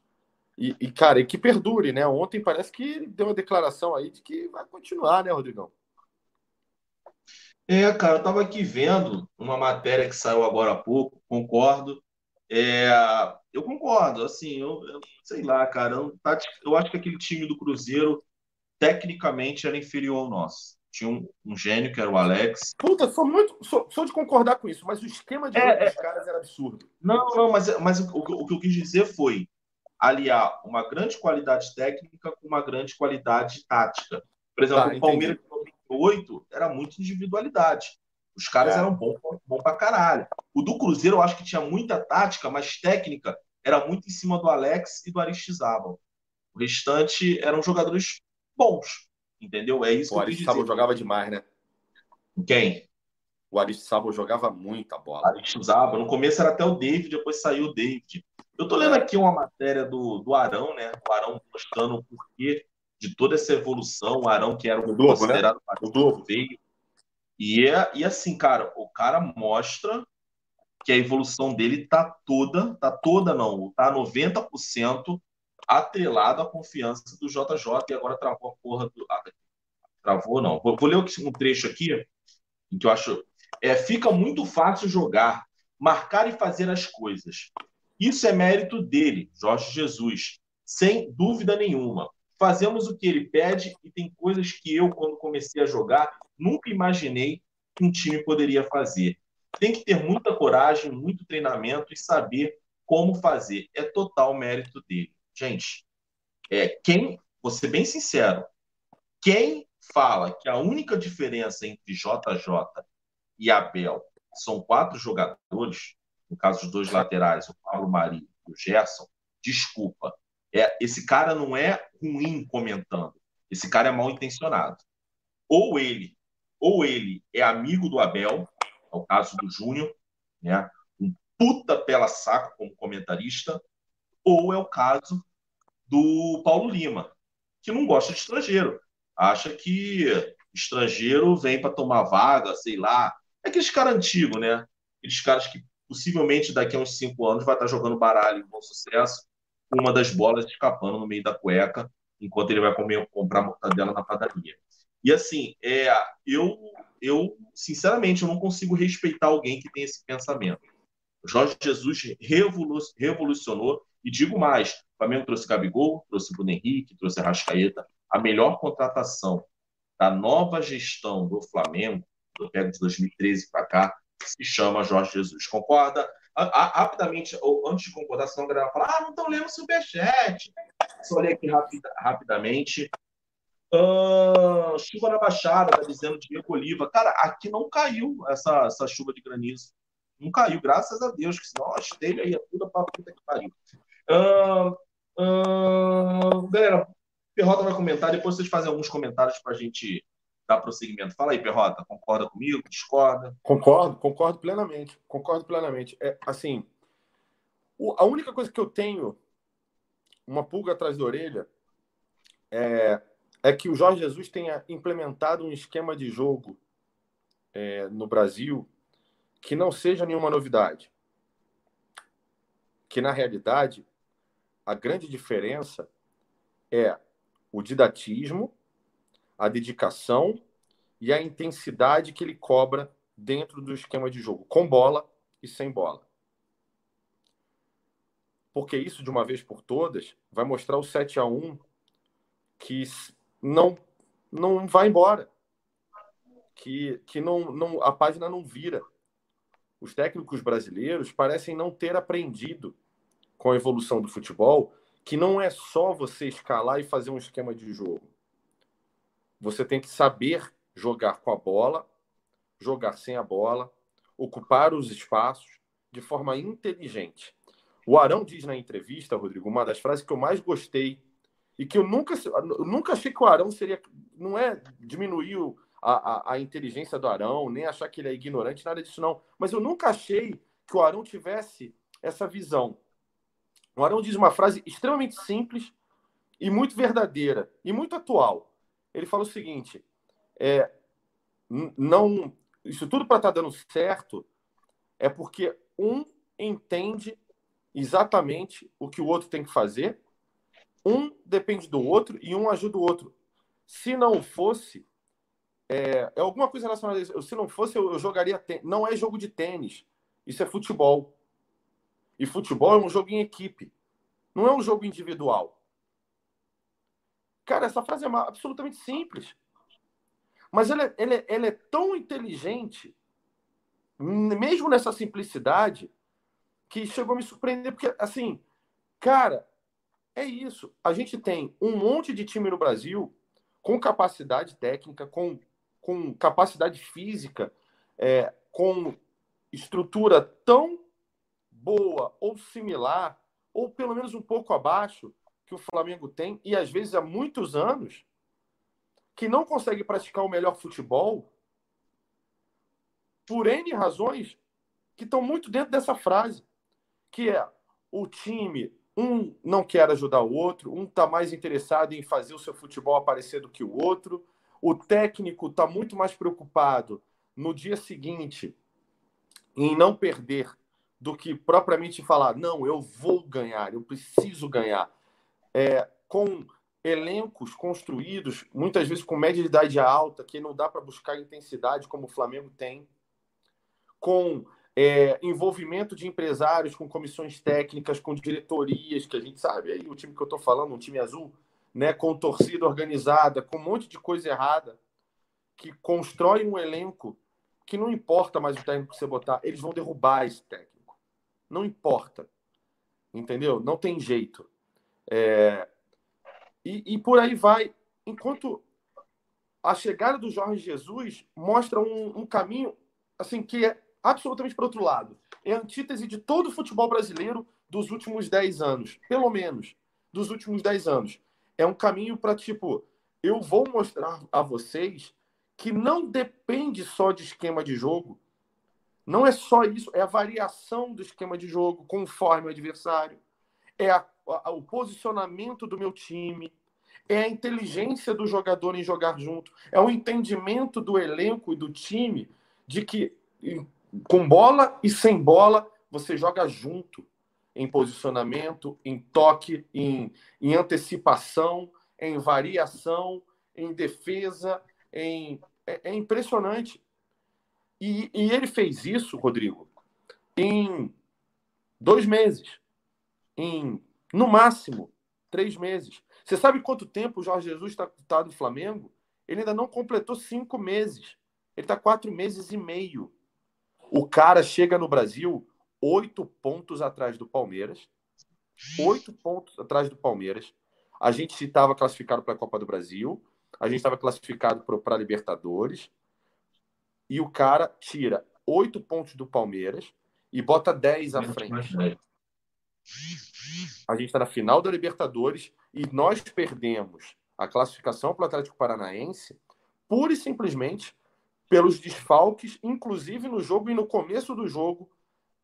E, e, cara, e que perdure, né? Ontem parece que deu uma declaração aí de que vai continuar, né, Rodrigão? É, cara, eu tava aqui vendo uma matéria que saiu agora há pouco, concordo. É, eu concordo, assim, eu, eu sei lá, cara, eu, tá, eu acho que aquele time do Cruzeiro tecnicamente era inferior ao nosso. Tinha um, um gênio que era o Alex. Puta, sou muito. Sou, sou de concordar com isso, mas o esquema de é, dos é, caras era absurdo. Não, não, mas, mas o, o, que eu quis dizer foi aliar uma grande qualidade técnica com uma grande qualidade tática. Por exemplo, tá, o Palmeiras de 98 era muito individualidade. Os caras é. eram bons bom pra caralho. O do Cruzeiro eu acho que tinha muita tática, mas técnica era muito em cima do Alex e do Aristizábal. O restante eram jogadores bons, entendeu? É isso o que eu Aristizábal jogava demais, né? Quem? O Aristizábal jogava muita bola. Aristizábal. No começo era até o David, depois saiu o David. Eu tô lendo aqui uma matéria do, do Arão, né? O Arão mostrando o porquê de toda essa evolução. O Arão, que era o, Globo, né? considerado né? o Globo. veio. E, é, e assim, cara, o cara mostra que a evolução dele tá toda, tá toda não, tá 90% atrelado à confiança do JJ e agora travou a porra do. Ah, travou, não. Vou, vou ler um trecho aqui em que eu acho. É, fica muito fácil jogar, marcar e fazer as coisas. Isso é mérito dele, Jorge Jesus, sem dúvida nenhuma. Fazemos o que ele pede e tem coisas que eu, quando comecei a jogar, nunca imaginei que um time poderia fazer. Tem que ter muita coragem, muito treinamento e saber como fazer. É total mérito dele. Gente, é, quem, vou ser bem sincero, quem fala que a única diferença entre JJ e Abel são quatro jogadores, no caso dos dois laterais, o Paulo Mari e o Gerson, desculpa. É, esse cara não é ruim comentando. Esse cara é mal intencionado. Ou ele, ou ele é amigo do Abel, é o caso do Júnior, né? Um puta pela saco como comentarista, ou é o caso do Paulo Lima, que não gosta de estrangeiro. Acha que estrangeiro vem para tomar vaga, sei lá. É aqueles caras antigos, né? Aqueles caras que possivelmente daqui a uns cinco anos vai estar jogando baralho bom sucesso, com uma das bolas escapando no meio da cueca, enquanto ele vai comer, comprar mortadela na padaria. E assim, é, eu, eu, sinceramente, eu não consigo respeitar alguém que tem esse pensamento. Jorge Jesus revolucionou, e digo mais, o Flamengo trouxe Gabigol, trouxe Bruno Henrique, trouxe Arrascaeta. A melhor contratação da nova gestão do Flamengo, do pego de 2013 para cá, se chama Jorge Jesus. Concorda? Rapidamente, ou antes de concordar, senão a galera vai falar, ah, não estão lendo o superchat. Só olhei aqui rapida, rapidamente. Uh, chuva na Baixada, tá dizendo Diego Oliva. Cara, aqui não caiu essa, essa chuva de granizo. Não caiu, graças a Deus, que senão a telha ia tudo pra puta que pariu. Galera, Perrota vai comentar, depois vocês fazem alguns comentários pra gente dar prosseguimento. Fala aí, Perrota, concorda comigo? Discorda? Concordo, concordo plenamente. Concordo plenamente. É, assim, a única coisa que eu tenho uma pulga atrás da orelha é, é que o Jorge Jesus tenha implementado um esquema de jogo é, no Brasil que não seja nenhuma novidade. Que, na realidade, a grande diferença é o didatismo, a dedicação e a intensidade que ele cobra dentro do esquema de jogo, com bola e sem bola. Porque isso, de uma vez por todas, vai mostrar o 7 a 1 que não, não vai embora. Que, que não, não, a página não vira. Os técnicos brasileiros parecem não ter aprendido com a evolução do futebol que não é só você escalar e fazer um esquema de jogo. você tem que saber jogar com a bola, jogar sem a bola, ocupar os espaços de forma inteligente. O Arão diz na entrevista, Rodrigo, uma das frases que eu mais gostei e que eu nunca, eu nunca achei que o Arão seria. Não é diminuir a, a, a, inteligência do Arão, nem achar que ele é ignorante, nada disso não. Mas eu nunca achei que o Arão tivesse essa visão. O Arão diz uma frase extremamente simples e muito verdadeira e muito atual. Ele fala o seguinte: é, não, isso tudo para estar tá dando certo é porque um entende exatamente o que o outro tem que fazer um depende do outro e um ajuda o outro. Se não fosse, é, é alguma coisa relacionada a isso. Se não fosse, eu, eu jogaria. Não é jogo de tênis. Isso é futebol. E futebol é um jogo em equipe. Não é um jogo individual. Cara, essa frase é absolutamente simples. Mas ela é, ela, é, ela é tão inteligente, mesmo nessa simplicidade, que chegou a me surpreender. Porque, assim, cara, é isso. A gente tem um monte de time no Brasil com capacidade técnica, com, com capacidade física, é, com estrutura tão boa ou similar, ou pelo menos um pouco abaixo que o Flamengo tem, e às vezes há muitos anos, que não consegue praticar o melhor futebol por N razões que estão muito dentro dessa frase, que é o time um não quer ajudar o outro, um está mais interessado em fazer o seu futebol aparecer do que o outro, o técnico está muito mais preocupado no dia seguinte em não perder do que propriamente falar, não, eu vou ganhar, eu preciso ganhar. É, com elencos construídos, muitas vezes com média de idade alta, que não dá para buscar intensidade como o Flamengo tem, com é, envolvimento de empresários com comissões técnicas, com diretorias, que a gente sabe aí o time que eu estou falando, um time azul, né, com torcida organizada, com um monte de coisa errada, que constrói um elenco que não importa mais o técnico que você botar, eles vão derrubar esse técnico. Não importa. Entendeu? Não tem jeito. É... E, e por aí vai. Enquanto a chegada do Jorge Jesus mostra um, um caminho assim que é absolutamente para outro lado. É a antítese de todo o futebol brasileiro dos últimos 10 anos, pelo menos, dos últimos 10 anos. É um caminho para, tipo, eu vou mostrar a vocês que não depende só de esquema de jogo. Não é só isso, é a variação do esquema de jogo conforme o adversário, é a, a, o posicionamento do meu time, é a inteligência do jogador em jogar junto, é o entendimento do elenco e do time de que com bola e sem bola, você joga junto em posicionamento, em toque, em, em antecipação, em variação, em defesa, em é, é impressionante. E, e, ele fez isso, Rodrigo, em dois meses, em no máximo três meses. Você sabe quanto tempo o Jorge Jesus está tá do Flamengo? Ele ainda não completou cinco meses. Ele está quatro meses e meio. O cara chega no Brasil oito pontos atrás do Palmeiras. Oito pontos atrás do Palmeiras. A gente estava classificado para a Copa do Brasil. A gente estava classificado para a Libertadores. E o cara tira oito pontos do Palmeiras e bota dez à frente. A gente está na final da Libertadores e nós perdemos a classificação para o Atlético Paranaense pura e simplesmente pelos desfalques, inclusive no jogo e no começo do jogo,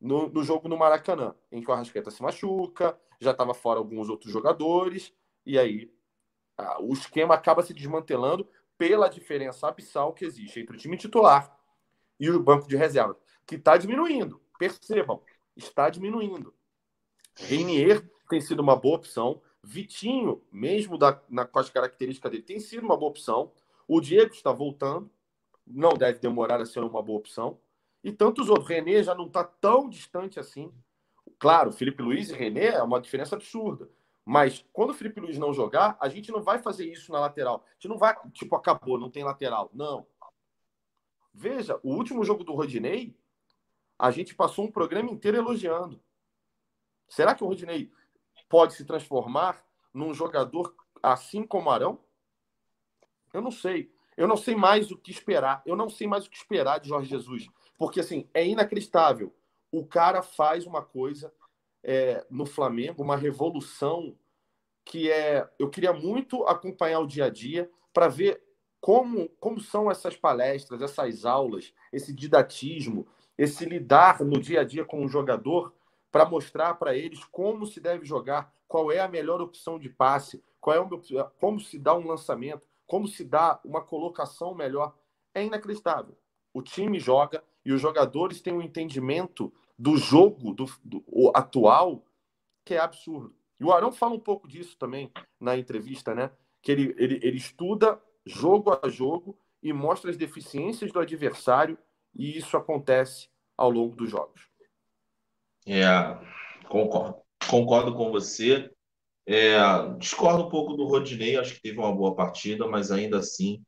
no, no jogo no Maracanã, em que o Arrasqueta se machuca, já estava fora alguns outros jogadores, e aí a, o esquema acaba se desmantelando pela diferença abissal que existe entre o time titular e o banco de reserva, que está diminuindo. Percebam, está diminuindo. Reinier tem sido uma boa opção. Vitinho, mesmo da, na, com as características dele, tem sido uma boa opção. O Diego está voltando não deve demorar a ser uma boa opção. E tantos outros. René já não está tão distante assim. Claro, Felipe Luiz e René é uma diferença absurda. Mas quando o Felipe Luiz não jogar, a gente não vai fazer isso na lateral. A gente não vai, tipo, acabou, não tem lateral. Não. Veja, o último jogo do Rodinei, a gente passou um programa inteiro elogiando. Será que o Rodinei pode se transformar num jogador assim como Arão? Eu não sei. Eu não sei mais o que esperar. Eu não sei mais o que esperar de Jorge Jesus. Porque, assim, é inacreditável. O cara faz uma coisa é, no Flamengo, uma revolução que é. Eu queria muito acompanhar o dia a dia para ver como, como são essas palestras, essas aulas, esse didatismo, esse lidar no dia a dia com o jogador para mostrar para eles como se deve jogar, qual é a melhor opção de passe, qual é o, como se dá um lançamento, como se dá uma colocação melhor. É inacreditável. O time joga e os jogadores têm um entendimento do jogo do, do atual que é absurdo. E o Arão fala um pouco disso também na entrevista, né? Que ele, ele, ele estuda jogo a jogo e mostra as deficiências do adversário, e isso acontece ao longo dos jogos. É, concordo. Concordo com você. É, discordo um pouco do Rodinei, acho que teve uma boa partida, mas ainda assim.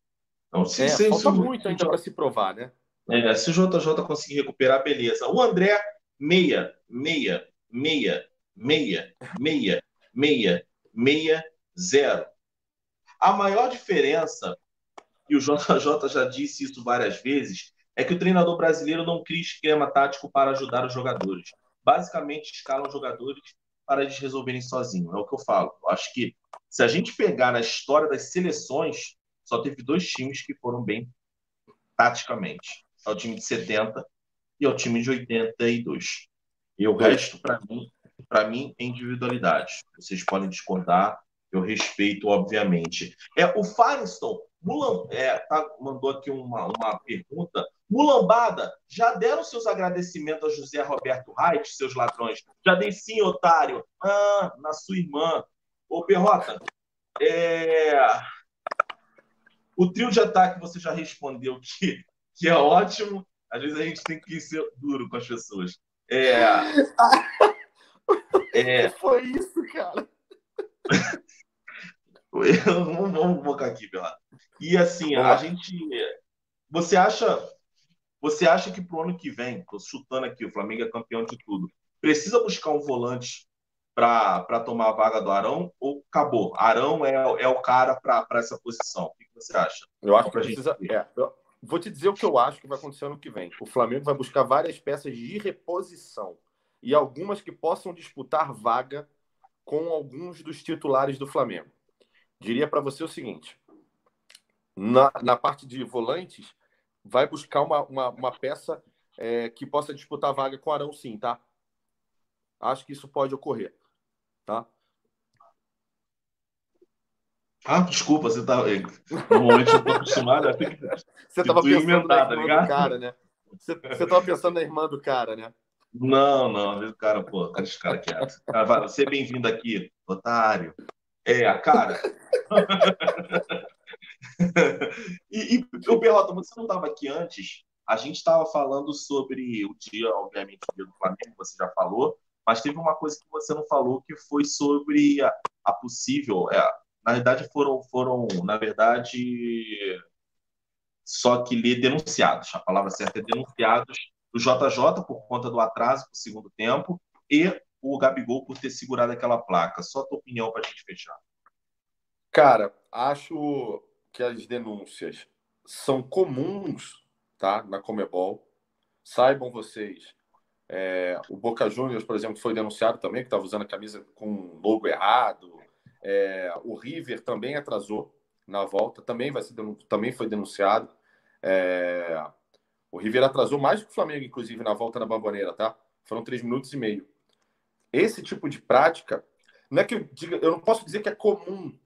Não, se, é, se, falta se, muito ainda para se provar, né? É, se o JJ conseguir recuperar, beleza. O André, meia, meia, meia, meia, meia, meia, meia, zero. A maior diferença, e o JJ já disse isso várias vezes, é que o treinador brasileiro não cria esquema tático para ajudar os jogadores. Basicamente, escalam jogadores para eles resolverem sozinhos. É o que eu falo. Eu acho que se a gente pegar na história das seleções, só teve dois times que foram bem taticamente. É o time de 70 e é o time de 82. E o resto, para mim, para mim, é individualidade. Vocês podem discordar, eu respeito, obviamente. É o Firestone Mulam, é, tá, mandou aqui uma, uma pergunta. Mulambada, já deram seus agradecimentos a José Roberto Reit, seus ladrões? Já dei sim, otário. Ah, na sua irmã. Ô, Perrota, é... o trio de ataque você já respondeu que, que é ótimo. Às vezes a gente tem que ser duro com as pessoas. É... [LAUGHS] é... Foi isso, cara. [LAUGHS] vamos, vamos focar aqui, Perrota. E assim, a gente. Você acha. Você acha que pro ano que vem, tô chutando aqui, o Flamengo é campeão de tudo, precisa buscar um volante para tomar a vaga do Arão ou acabou? Arão é, é o cara para essa posição. O que você acha? Eu acho que precisa. É, vou te dizer o que eu acho que vai acontecer ano que vem. O Flamengo vai buscar várias peças de reposição e algumas que possam disputar vaga com alguns dos titulares do Flamengo. Diria para você o seguinte: na, na parte de volantes, vai buscar uma, uma, uma peça é, que possa disputar vaga com Arão, sim, tá? Acho que isso pode ocorrer, tá? Ah, desculpa, você tá. Normalmente eu tô acostumado a ter Você tava pensando na tá irmã tá do cara, né? Você, você tava pensando na irmã do cara, né? Não, não, cara, pô, cara, esse cara quieto. Cara, você é bem-vindo aqui, otário. É, cara. [LAUGHS] e, e o Berrota, você não estava aqui antes? A gente estava falando sobre o dia, obviamente, o dia do Flamengo, você já falou, mas teve uma coisa que você não falou que foi sobre a, a possível. É, na verdade, foram, foram, na verdade, só que ler denunciados. A palavra certa é denunciados do JJ por conta do atraso do segundo tempo e o Gabigol por ter segurado aquela placa. Só a tua opinião para a gente fechar. Cara, acho que as denúncias são comuns tá, na Comebol. Saibam vocês, é, o Boca Juniors, por exemplo, foi denunciado também, que estava usando a camisa com logo errado. É, o River também atrasou na volta, também, vai ser, também foi denunciado. É, o River atrasou mais que o Flamengo, inclusive, na volta na Bamboneira, tá? Foram três minutos e meio. Esse tipo de prática, não é que eu diga, eu não posso dizer que é comum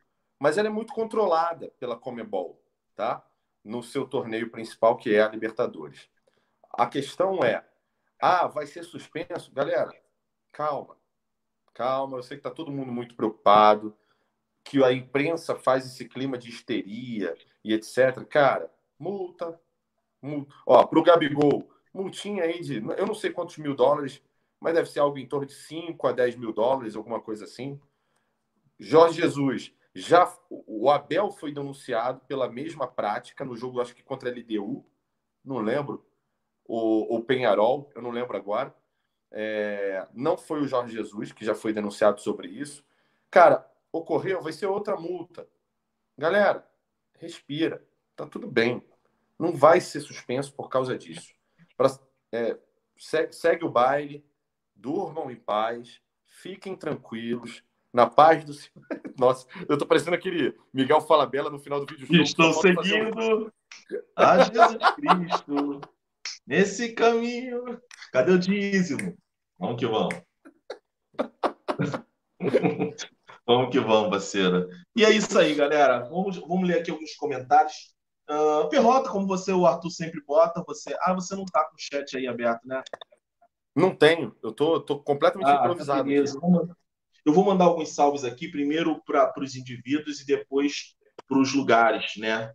mas ela é muito controlada pela Comebol, tá? No seu torneio principal, que é a Libertadores. A questão é, ah, vai ser suspenso? Galera, calma, calma. Eu sei que está todo mundo muito preocupado, que a imprensa faz esse clima de histeria e etc. Cara, multa, multa. Ó, para o Gabigol, multinha aí de, eu não sei quantos mil dólares, mas deve ser algo em torno de 5 a 10 mil dólares, alguma coisa assim. Jorge Jesus, já o Abel foi denunciado pela mesma prática no jogo, acho que contra a LDU, não lembro, o, o Penharol, eu não lembro agora. É, não foi o Jorge Jesus que já foi denunciado sobre isso. Cara, ocorreu, vai ser outra multa. Galera, respira, tá tudo bem. Não vai ser suspenso por causa disso. Pra, é, segue, segue o baile, durmam em paz, fiquem tranquilos, na paz do Senhor. [LAUGHS] Nossa, eu tô parecendo aquele Miguel Falabella no final do vídeo. Estou seguindo a Jesus Cristo nesse caminho. Cadê o dízimo? Vamos que vamos. [LAUGHS] vamos que vamos, parceira. E é isso aí, galera. Vamos, vamos ler aqui alguns comentários. Uh, Perrota, como você, o Arthur sempre bota, você. Ah, você não tá com o chat aí aberto, né? Não tenho. Eu tô, tô completamente ah, improvisado. Beleza. Eu vou mandar alguns salves aqui, primeiro para os indivíduos e depois para os lugares, né?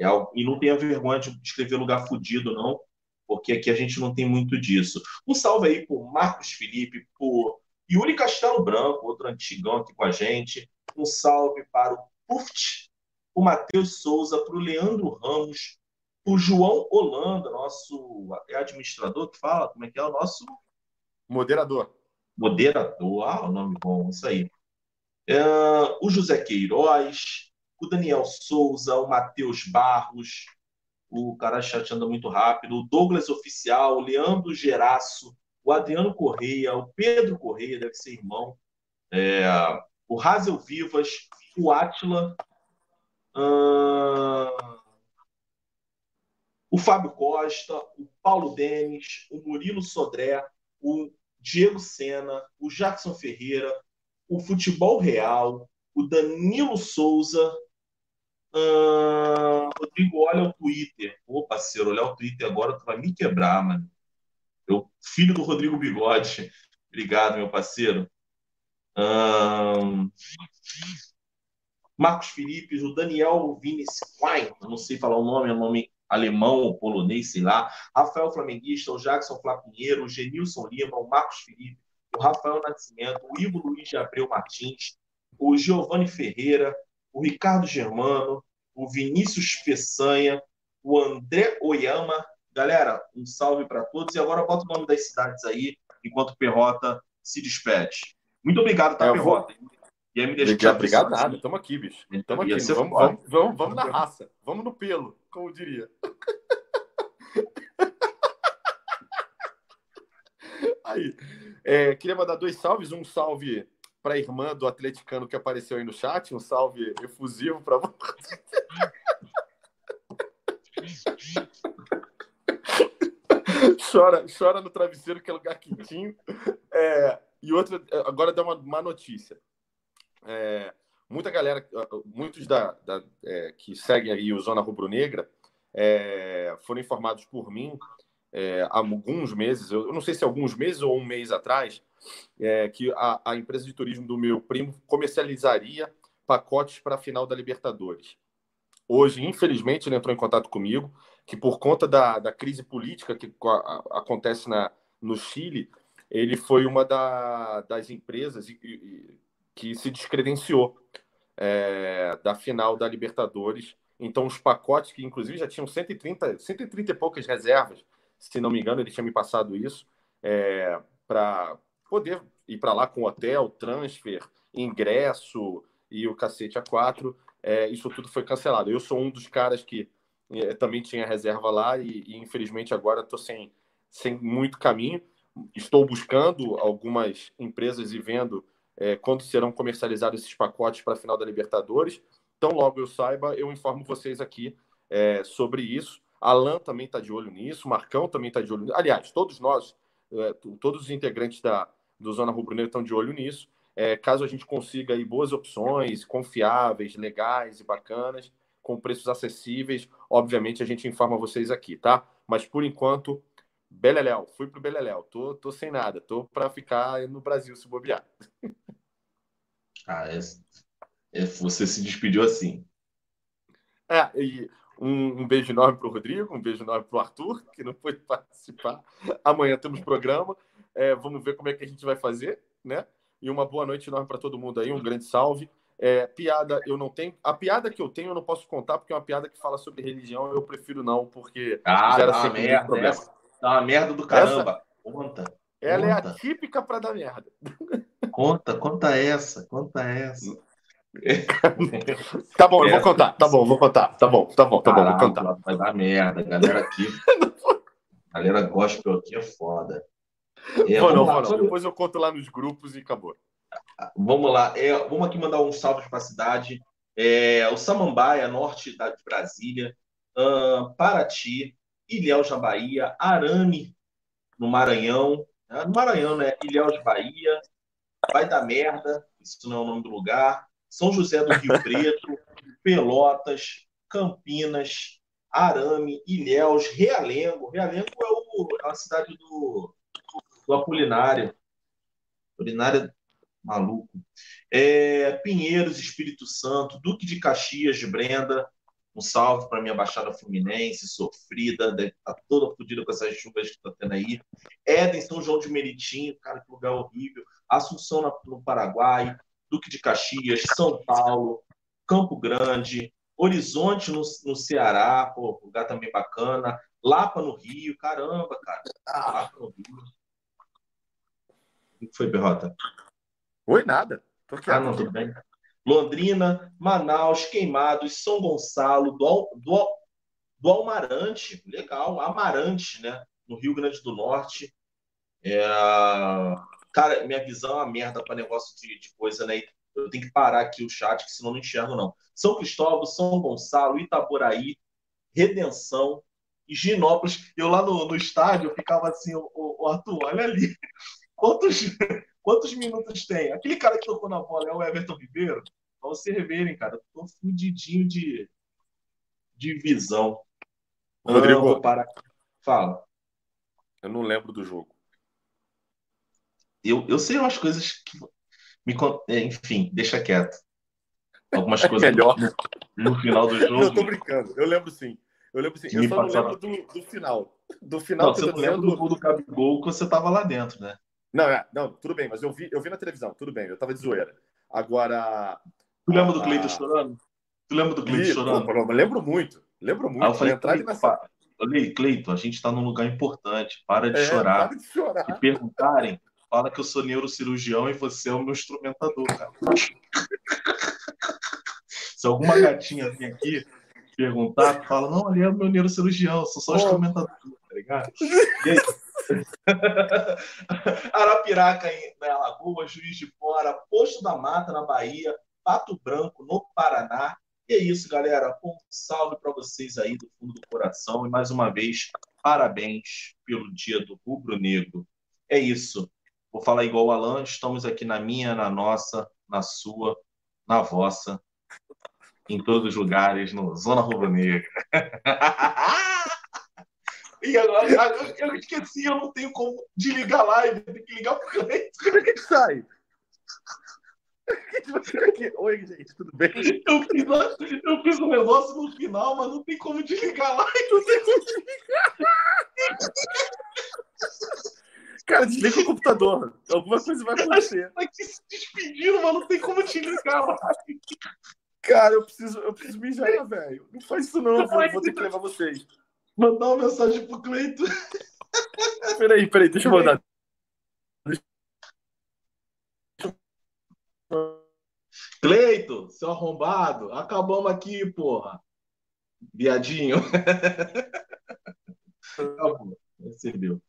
É, e não tenha vergonha de escrever lugar fudido, não, porque aqui a gente não tem muito disso. Um salve aí por Marcos Felipe, por Yuri Castelo Branco, outro antigão aqui com a gente. Um salve para o Puft, o Matheus Souza, para o Leandro Ramos, o João Holanda, nosso é administrador que fala, como é que é o nosso moderador. Moderador, ah, o nome bom, isso aí. É, o José Queiroz, o Daniel Souza, o Matheus Barros, o cara chateando muito rápido, o Douglas Oficial, o Leandro Geraço, o Adriano Correia, o Pedro Correia, deve ser irmão, é, o Razel Vivas, o Átila, o Fábio Costa, o Paulo Denis, o Murilo Sodré, o Diego Sena, o Jackson Ferreira, o Futebol Real, o Danilo Souza, Rodrigo, olha o Twitter. Ô, parceiro, olhar o Twitter agora, tu vai me quebrar, mano. Eu, filho do Rodrigo Bigode. Obrigado, meu parceiro. Uh, Marcos Felipe, o Daniel Vinis Quine, não sei falar o nome, é um nome alemão ou polonês, sei lá, Rafael Flamenguista, o Jackson Flapinheiro, o Genilson Lima, o Marcos Felipe, o Rafael Nascimento, o Ivo Luiz de Abreu Martins, o Giovanni Ferreira, o Ricardo Germano, o Vinícius Peçanha, o André Oyama. Galera, um salve para todos. E agora bota o nome das cidades aí, enquanto o Perrota se despede. Muito obrigado, tá, é, Perrota? Vou... E aí me deixa obrigado, obrigado nada, estamos aqui, bicho. Estamos aqui. Vamos, vamos, vamos, vamos na raça, vamos no pelo como diria. [LAUGHS] Aí, é, queria mandar dois salves. Um salve para a irmã do atleticano que apareceu aí no chat. Um salve efusivo para você. [LAUGHS] chora, chora no travesseiro, que é lugar quentinho. É, e outra, agora dá uma má notícia. É, muita galera, muitos da, da é, que seguem aí o Zona Rubro Negra, é, foram informados por mim é, há alguns meses, eu não sei se alguns meses ou um mês atrás, é, que a, a, empresa de turismo do meu primo comercializaria pacotes para a final da Libertadores. Hoje, infelizmente, ele entrou em contato comigo que por conta da, da crise política que a, acontece na, no Chile, ele foi uma da, das empresas que se descredenciou é, da final da Libertadores. Então, os pacotes, que inclusive já tinham 130, 130 e poucas reservas, se não me engano, ele tinha me passado isso, é, para poder ir para lá com hotel, transfer, ingresso e o cacete a quatro. É, isso tudo foi cancelado. Eu sou um dos caras que é, também tinha reserva lá e, e infelizmente agora estou sem, sem muito caminho. Estou buscando algumas empresas e vendo é, quando serão comercializados esses pacotes para a final da Libertadores. Então, logo eu saiba, eu informo vocês aqui é, sobre isso. Alan também está de olho nisso, Marcão também está de olho nisso. Aliás, todos nós, é, todos os integrantes da, do Zona Rubro Negro estão de olho nisso. É, caso a gente consiga aí boas opções, confiáveis, legais e bacanas, com preços acessíveis, obviamente a gente informa vocês aqui, tá? Mas por enquanto, Beleléu, fui pro Beleléu, tô, tô sem nada, tô para ficar no Brasil se bobear. [LAUGHS] Ah, é, é, você se despediu assim. É, e um, um beijo enorme para o Rodrigo, um beijo enorme para o Arthur, que não pôde participar. Amanhã temos programa, é, vamos ver como é que a gente vai fazer, né? E uma boa noite enorme para todo mundo aí, um grande salve. É, piada eu não tenho. A piada que eu tenho eu não posso contar, porque é uma piada que fala sobre religião, eu prefiro não, porque ah, gera sempre merda, problema. Essa, dá uma merda do caramba. Essa, conta. Ela conta. é a típica para dar merda. Conta, conta essa, conta essa. tá bom, eu vou contar. Tá bom, vou contar. Tá bom, tá bom, tá bom, vou contar. Vai dar merda. Galera aqui. [LAUGHS] Galera gospel aqui é foda. É, não, não, não. Depois eu conto lá nos grupos e acabou. Vamos lá. É, vamos aqui mandar um salve para a cidade. É, o Samambaia, norte da, de Brasília. Uh, Paraty. Ilhéus, na Bahia. Arame, no Maranhão. É, no Maranhão, né? Ilhéus, Bahia. Vai dar merda. Isso não é o nome do lugar. São José do Rio Preto. [LAUGHS] Pelotas. Campinas. Arame, Ilhéus, Realengo. Realengo é, o, é a cidade do, do Apolinário. Apolinário maluco. É, Pinheiros, Espírito Santo, Duque de Caxias de Brenda. Um salve para minha Baixada Fluminense, sofrida, deve estar tá toda fodida com essas chuvas que está tendo aí. Éden, São João de Meritinho, cara, que lugar horrível. Assunção no Paraguai, Duque de Caxias, São Paulo, Campo Grande, Horizonte no, no Ceará, pô, lugar também bacana. Lapa no Rio, caramba, cara. Lapa no Rio. O que foi, Berrota? Oi, nada. ah, não, tudo bem. Londrina, Manaus, Queimados, São Gonçalo, do, do, do Almarante, legal, Amarante, né? No Rio Grande do Norte. É... Cara, minha visão é uma merda para negócio de, de coisa, né? Eu tenho que parar aqui o chat, que senão não enxergo, não. São Cristóvão, São Gonçalo, Itaboraí, Redenção, Ginópolis. Eu lá no, no estádio, eu ficava assim, o, o Arthur, olha ali. Quantos, quantos minutos tem? Aquele cara que tocou na bola é o Everton Ribeiro? Pra vocês verem, cara, eu tô fudidinho de, de visão. Rodrigo, para... fala. Eu não lembro do jogo. Eu, eu sei umas coisas que me, é, enfim, deixa quieto. Algumas é [LAUGHS] coisas melhor. No, no, final do [LAUGHS] jogo. Eu tô brincando, eu lembro sim. Eu lembro sim. Eu só não lembro do, do, final. Do final. Não, você não lembra do gol do Gabigol que você tava lá dentro, né? Não, é, não, tudo bem, mas eu vi, eu vi na televisão, tudo bem, eu tava de zoeira. Agora. Tu lembra do Cleiton chorando? Tu lembra do Cleiton chorando? Pô, lembro muito, lembro muito. Aí eu falei, entrar nessa... Olhei, Cleiton, a gente tá num lugar importante, para de é, chorar. Para de chorar. E perguntarem, fala que eu sou neurocirurgião e você é o meu instrumentador, cara. Se alguma gatinha vir aqui perguntar, fala, não, ali é o meu neurocirurgião, eu sou só oh. instrumentador, tá ligado? E aí? [LAUGHS] Arapiraca na Lagoa, Juiz de Fora, Posto da Mata na Bahia, Pato Branco no Paraná. E é isso, galera. Um salve para vocês aí do fundo do coração e mais uma vez parabéns pelo Dia do Rubro Negro. É isso. Vou falar igual o Alan, estamos aqui na minha, na nossa, na sua, na vossa, em todos os lugares, no Zona Rubro Negra. [LAUGHS] e agora, eu esqueci, eu não tenho como desligar a live, tem que ligar pro cliente. Como é que sai? Oi, gente, tudo bem? Eu fiz, eu fiz um negócio no final, mas não tem como desligar a live. Não tem como desligar. Cara, desliga o computador. Alguma coisa vai acontecer. Tá aqui se despedindo, mas não tem como te ligar lá. Cara, eu preciso, eu preciso mijar, velho. Não faz isso não, não vou ter que levar vocês. Mandar uma mensagem pro Cleito. Peraí, peraí, deixa eu mandar. Cleito, seu arrombado, acabamos aqui, porra. Viadinho. Acabou, recebeu.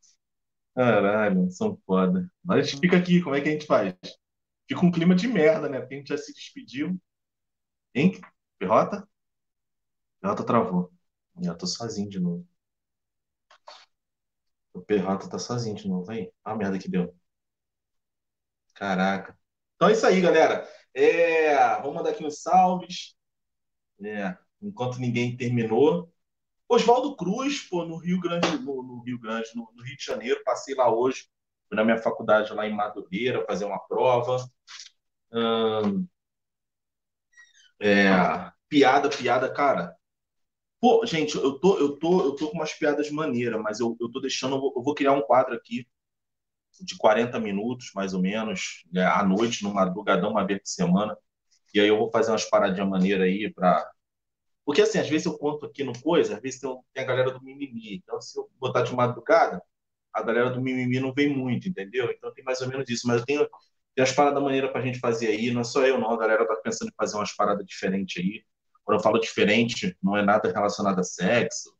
Caralho, são foda. Mas a gente fica aqui, como é que a gente faz? Fica um clima de merda, né? Porque a gente já se despediu. Hein? Perrota? Perrota travou. Eu tô sozinho de novo. O Perrota tá sozinho de novo aí. Olha a merda que deu. Caraca. Então é isso aí, galera. É, vamos mandar aqui uns salves. É, enquanto ninguém terminou. Oswaldo Cruz, pô, no Rio Grande, no, no Rio Grande, no, no, Rio de Janeiro, passei lá hoje, fui na minha faculdade lá em Madureira fazer uma prova. Hum, é, piada, piada, cara. Pô, gente, eu tô, eu tô, eu tô com umas piadas maneiras, mas eu, eu tô deixando, eu vou, criar um quadro aqui de 40 minutos, mais ou menos, né, à noite, no madrugadão, uma vez por semana. E aí eu vou fazer umas paradinhas maneiras aí para porque, assim, às vezes eu conto aqui no Coisa, às vezes tem, tem a galera do mimimi. Então, se eu botar de madrugada, a galera do mimimi não vem muito, entendeu? Então, tem mais ou menos isso. Mas eu tenho, Tem as paradas maneiras pra gente fazer aí. Não é só eu, não. A galera tá pensando em fazer umas paradas diferentes aí. Quando eu falo diferente, não é nada relacionado a sexo,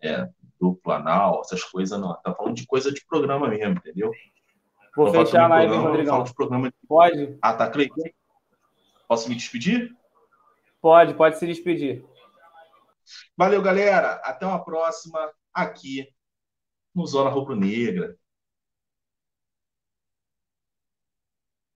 é, duplo anal, essas coisas, não. Tá falando de coisa de programa mesmo, entendeu? Vou Eu fechar a live, programa, Rodrigão. de programa de... Pode? Ah, tá, Cleiton? Posso me despedir? Pode, pode se despedir. Valeu, galera. Até uma próxima aqui no Zona Rubro Negra.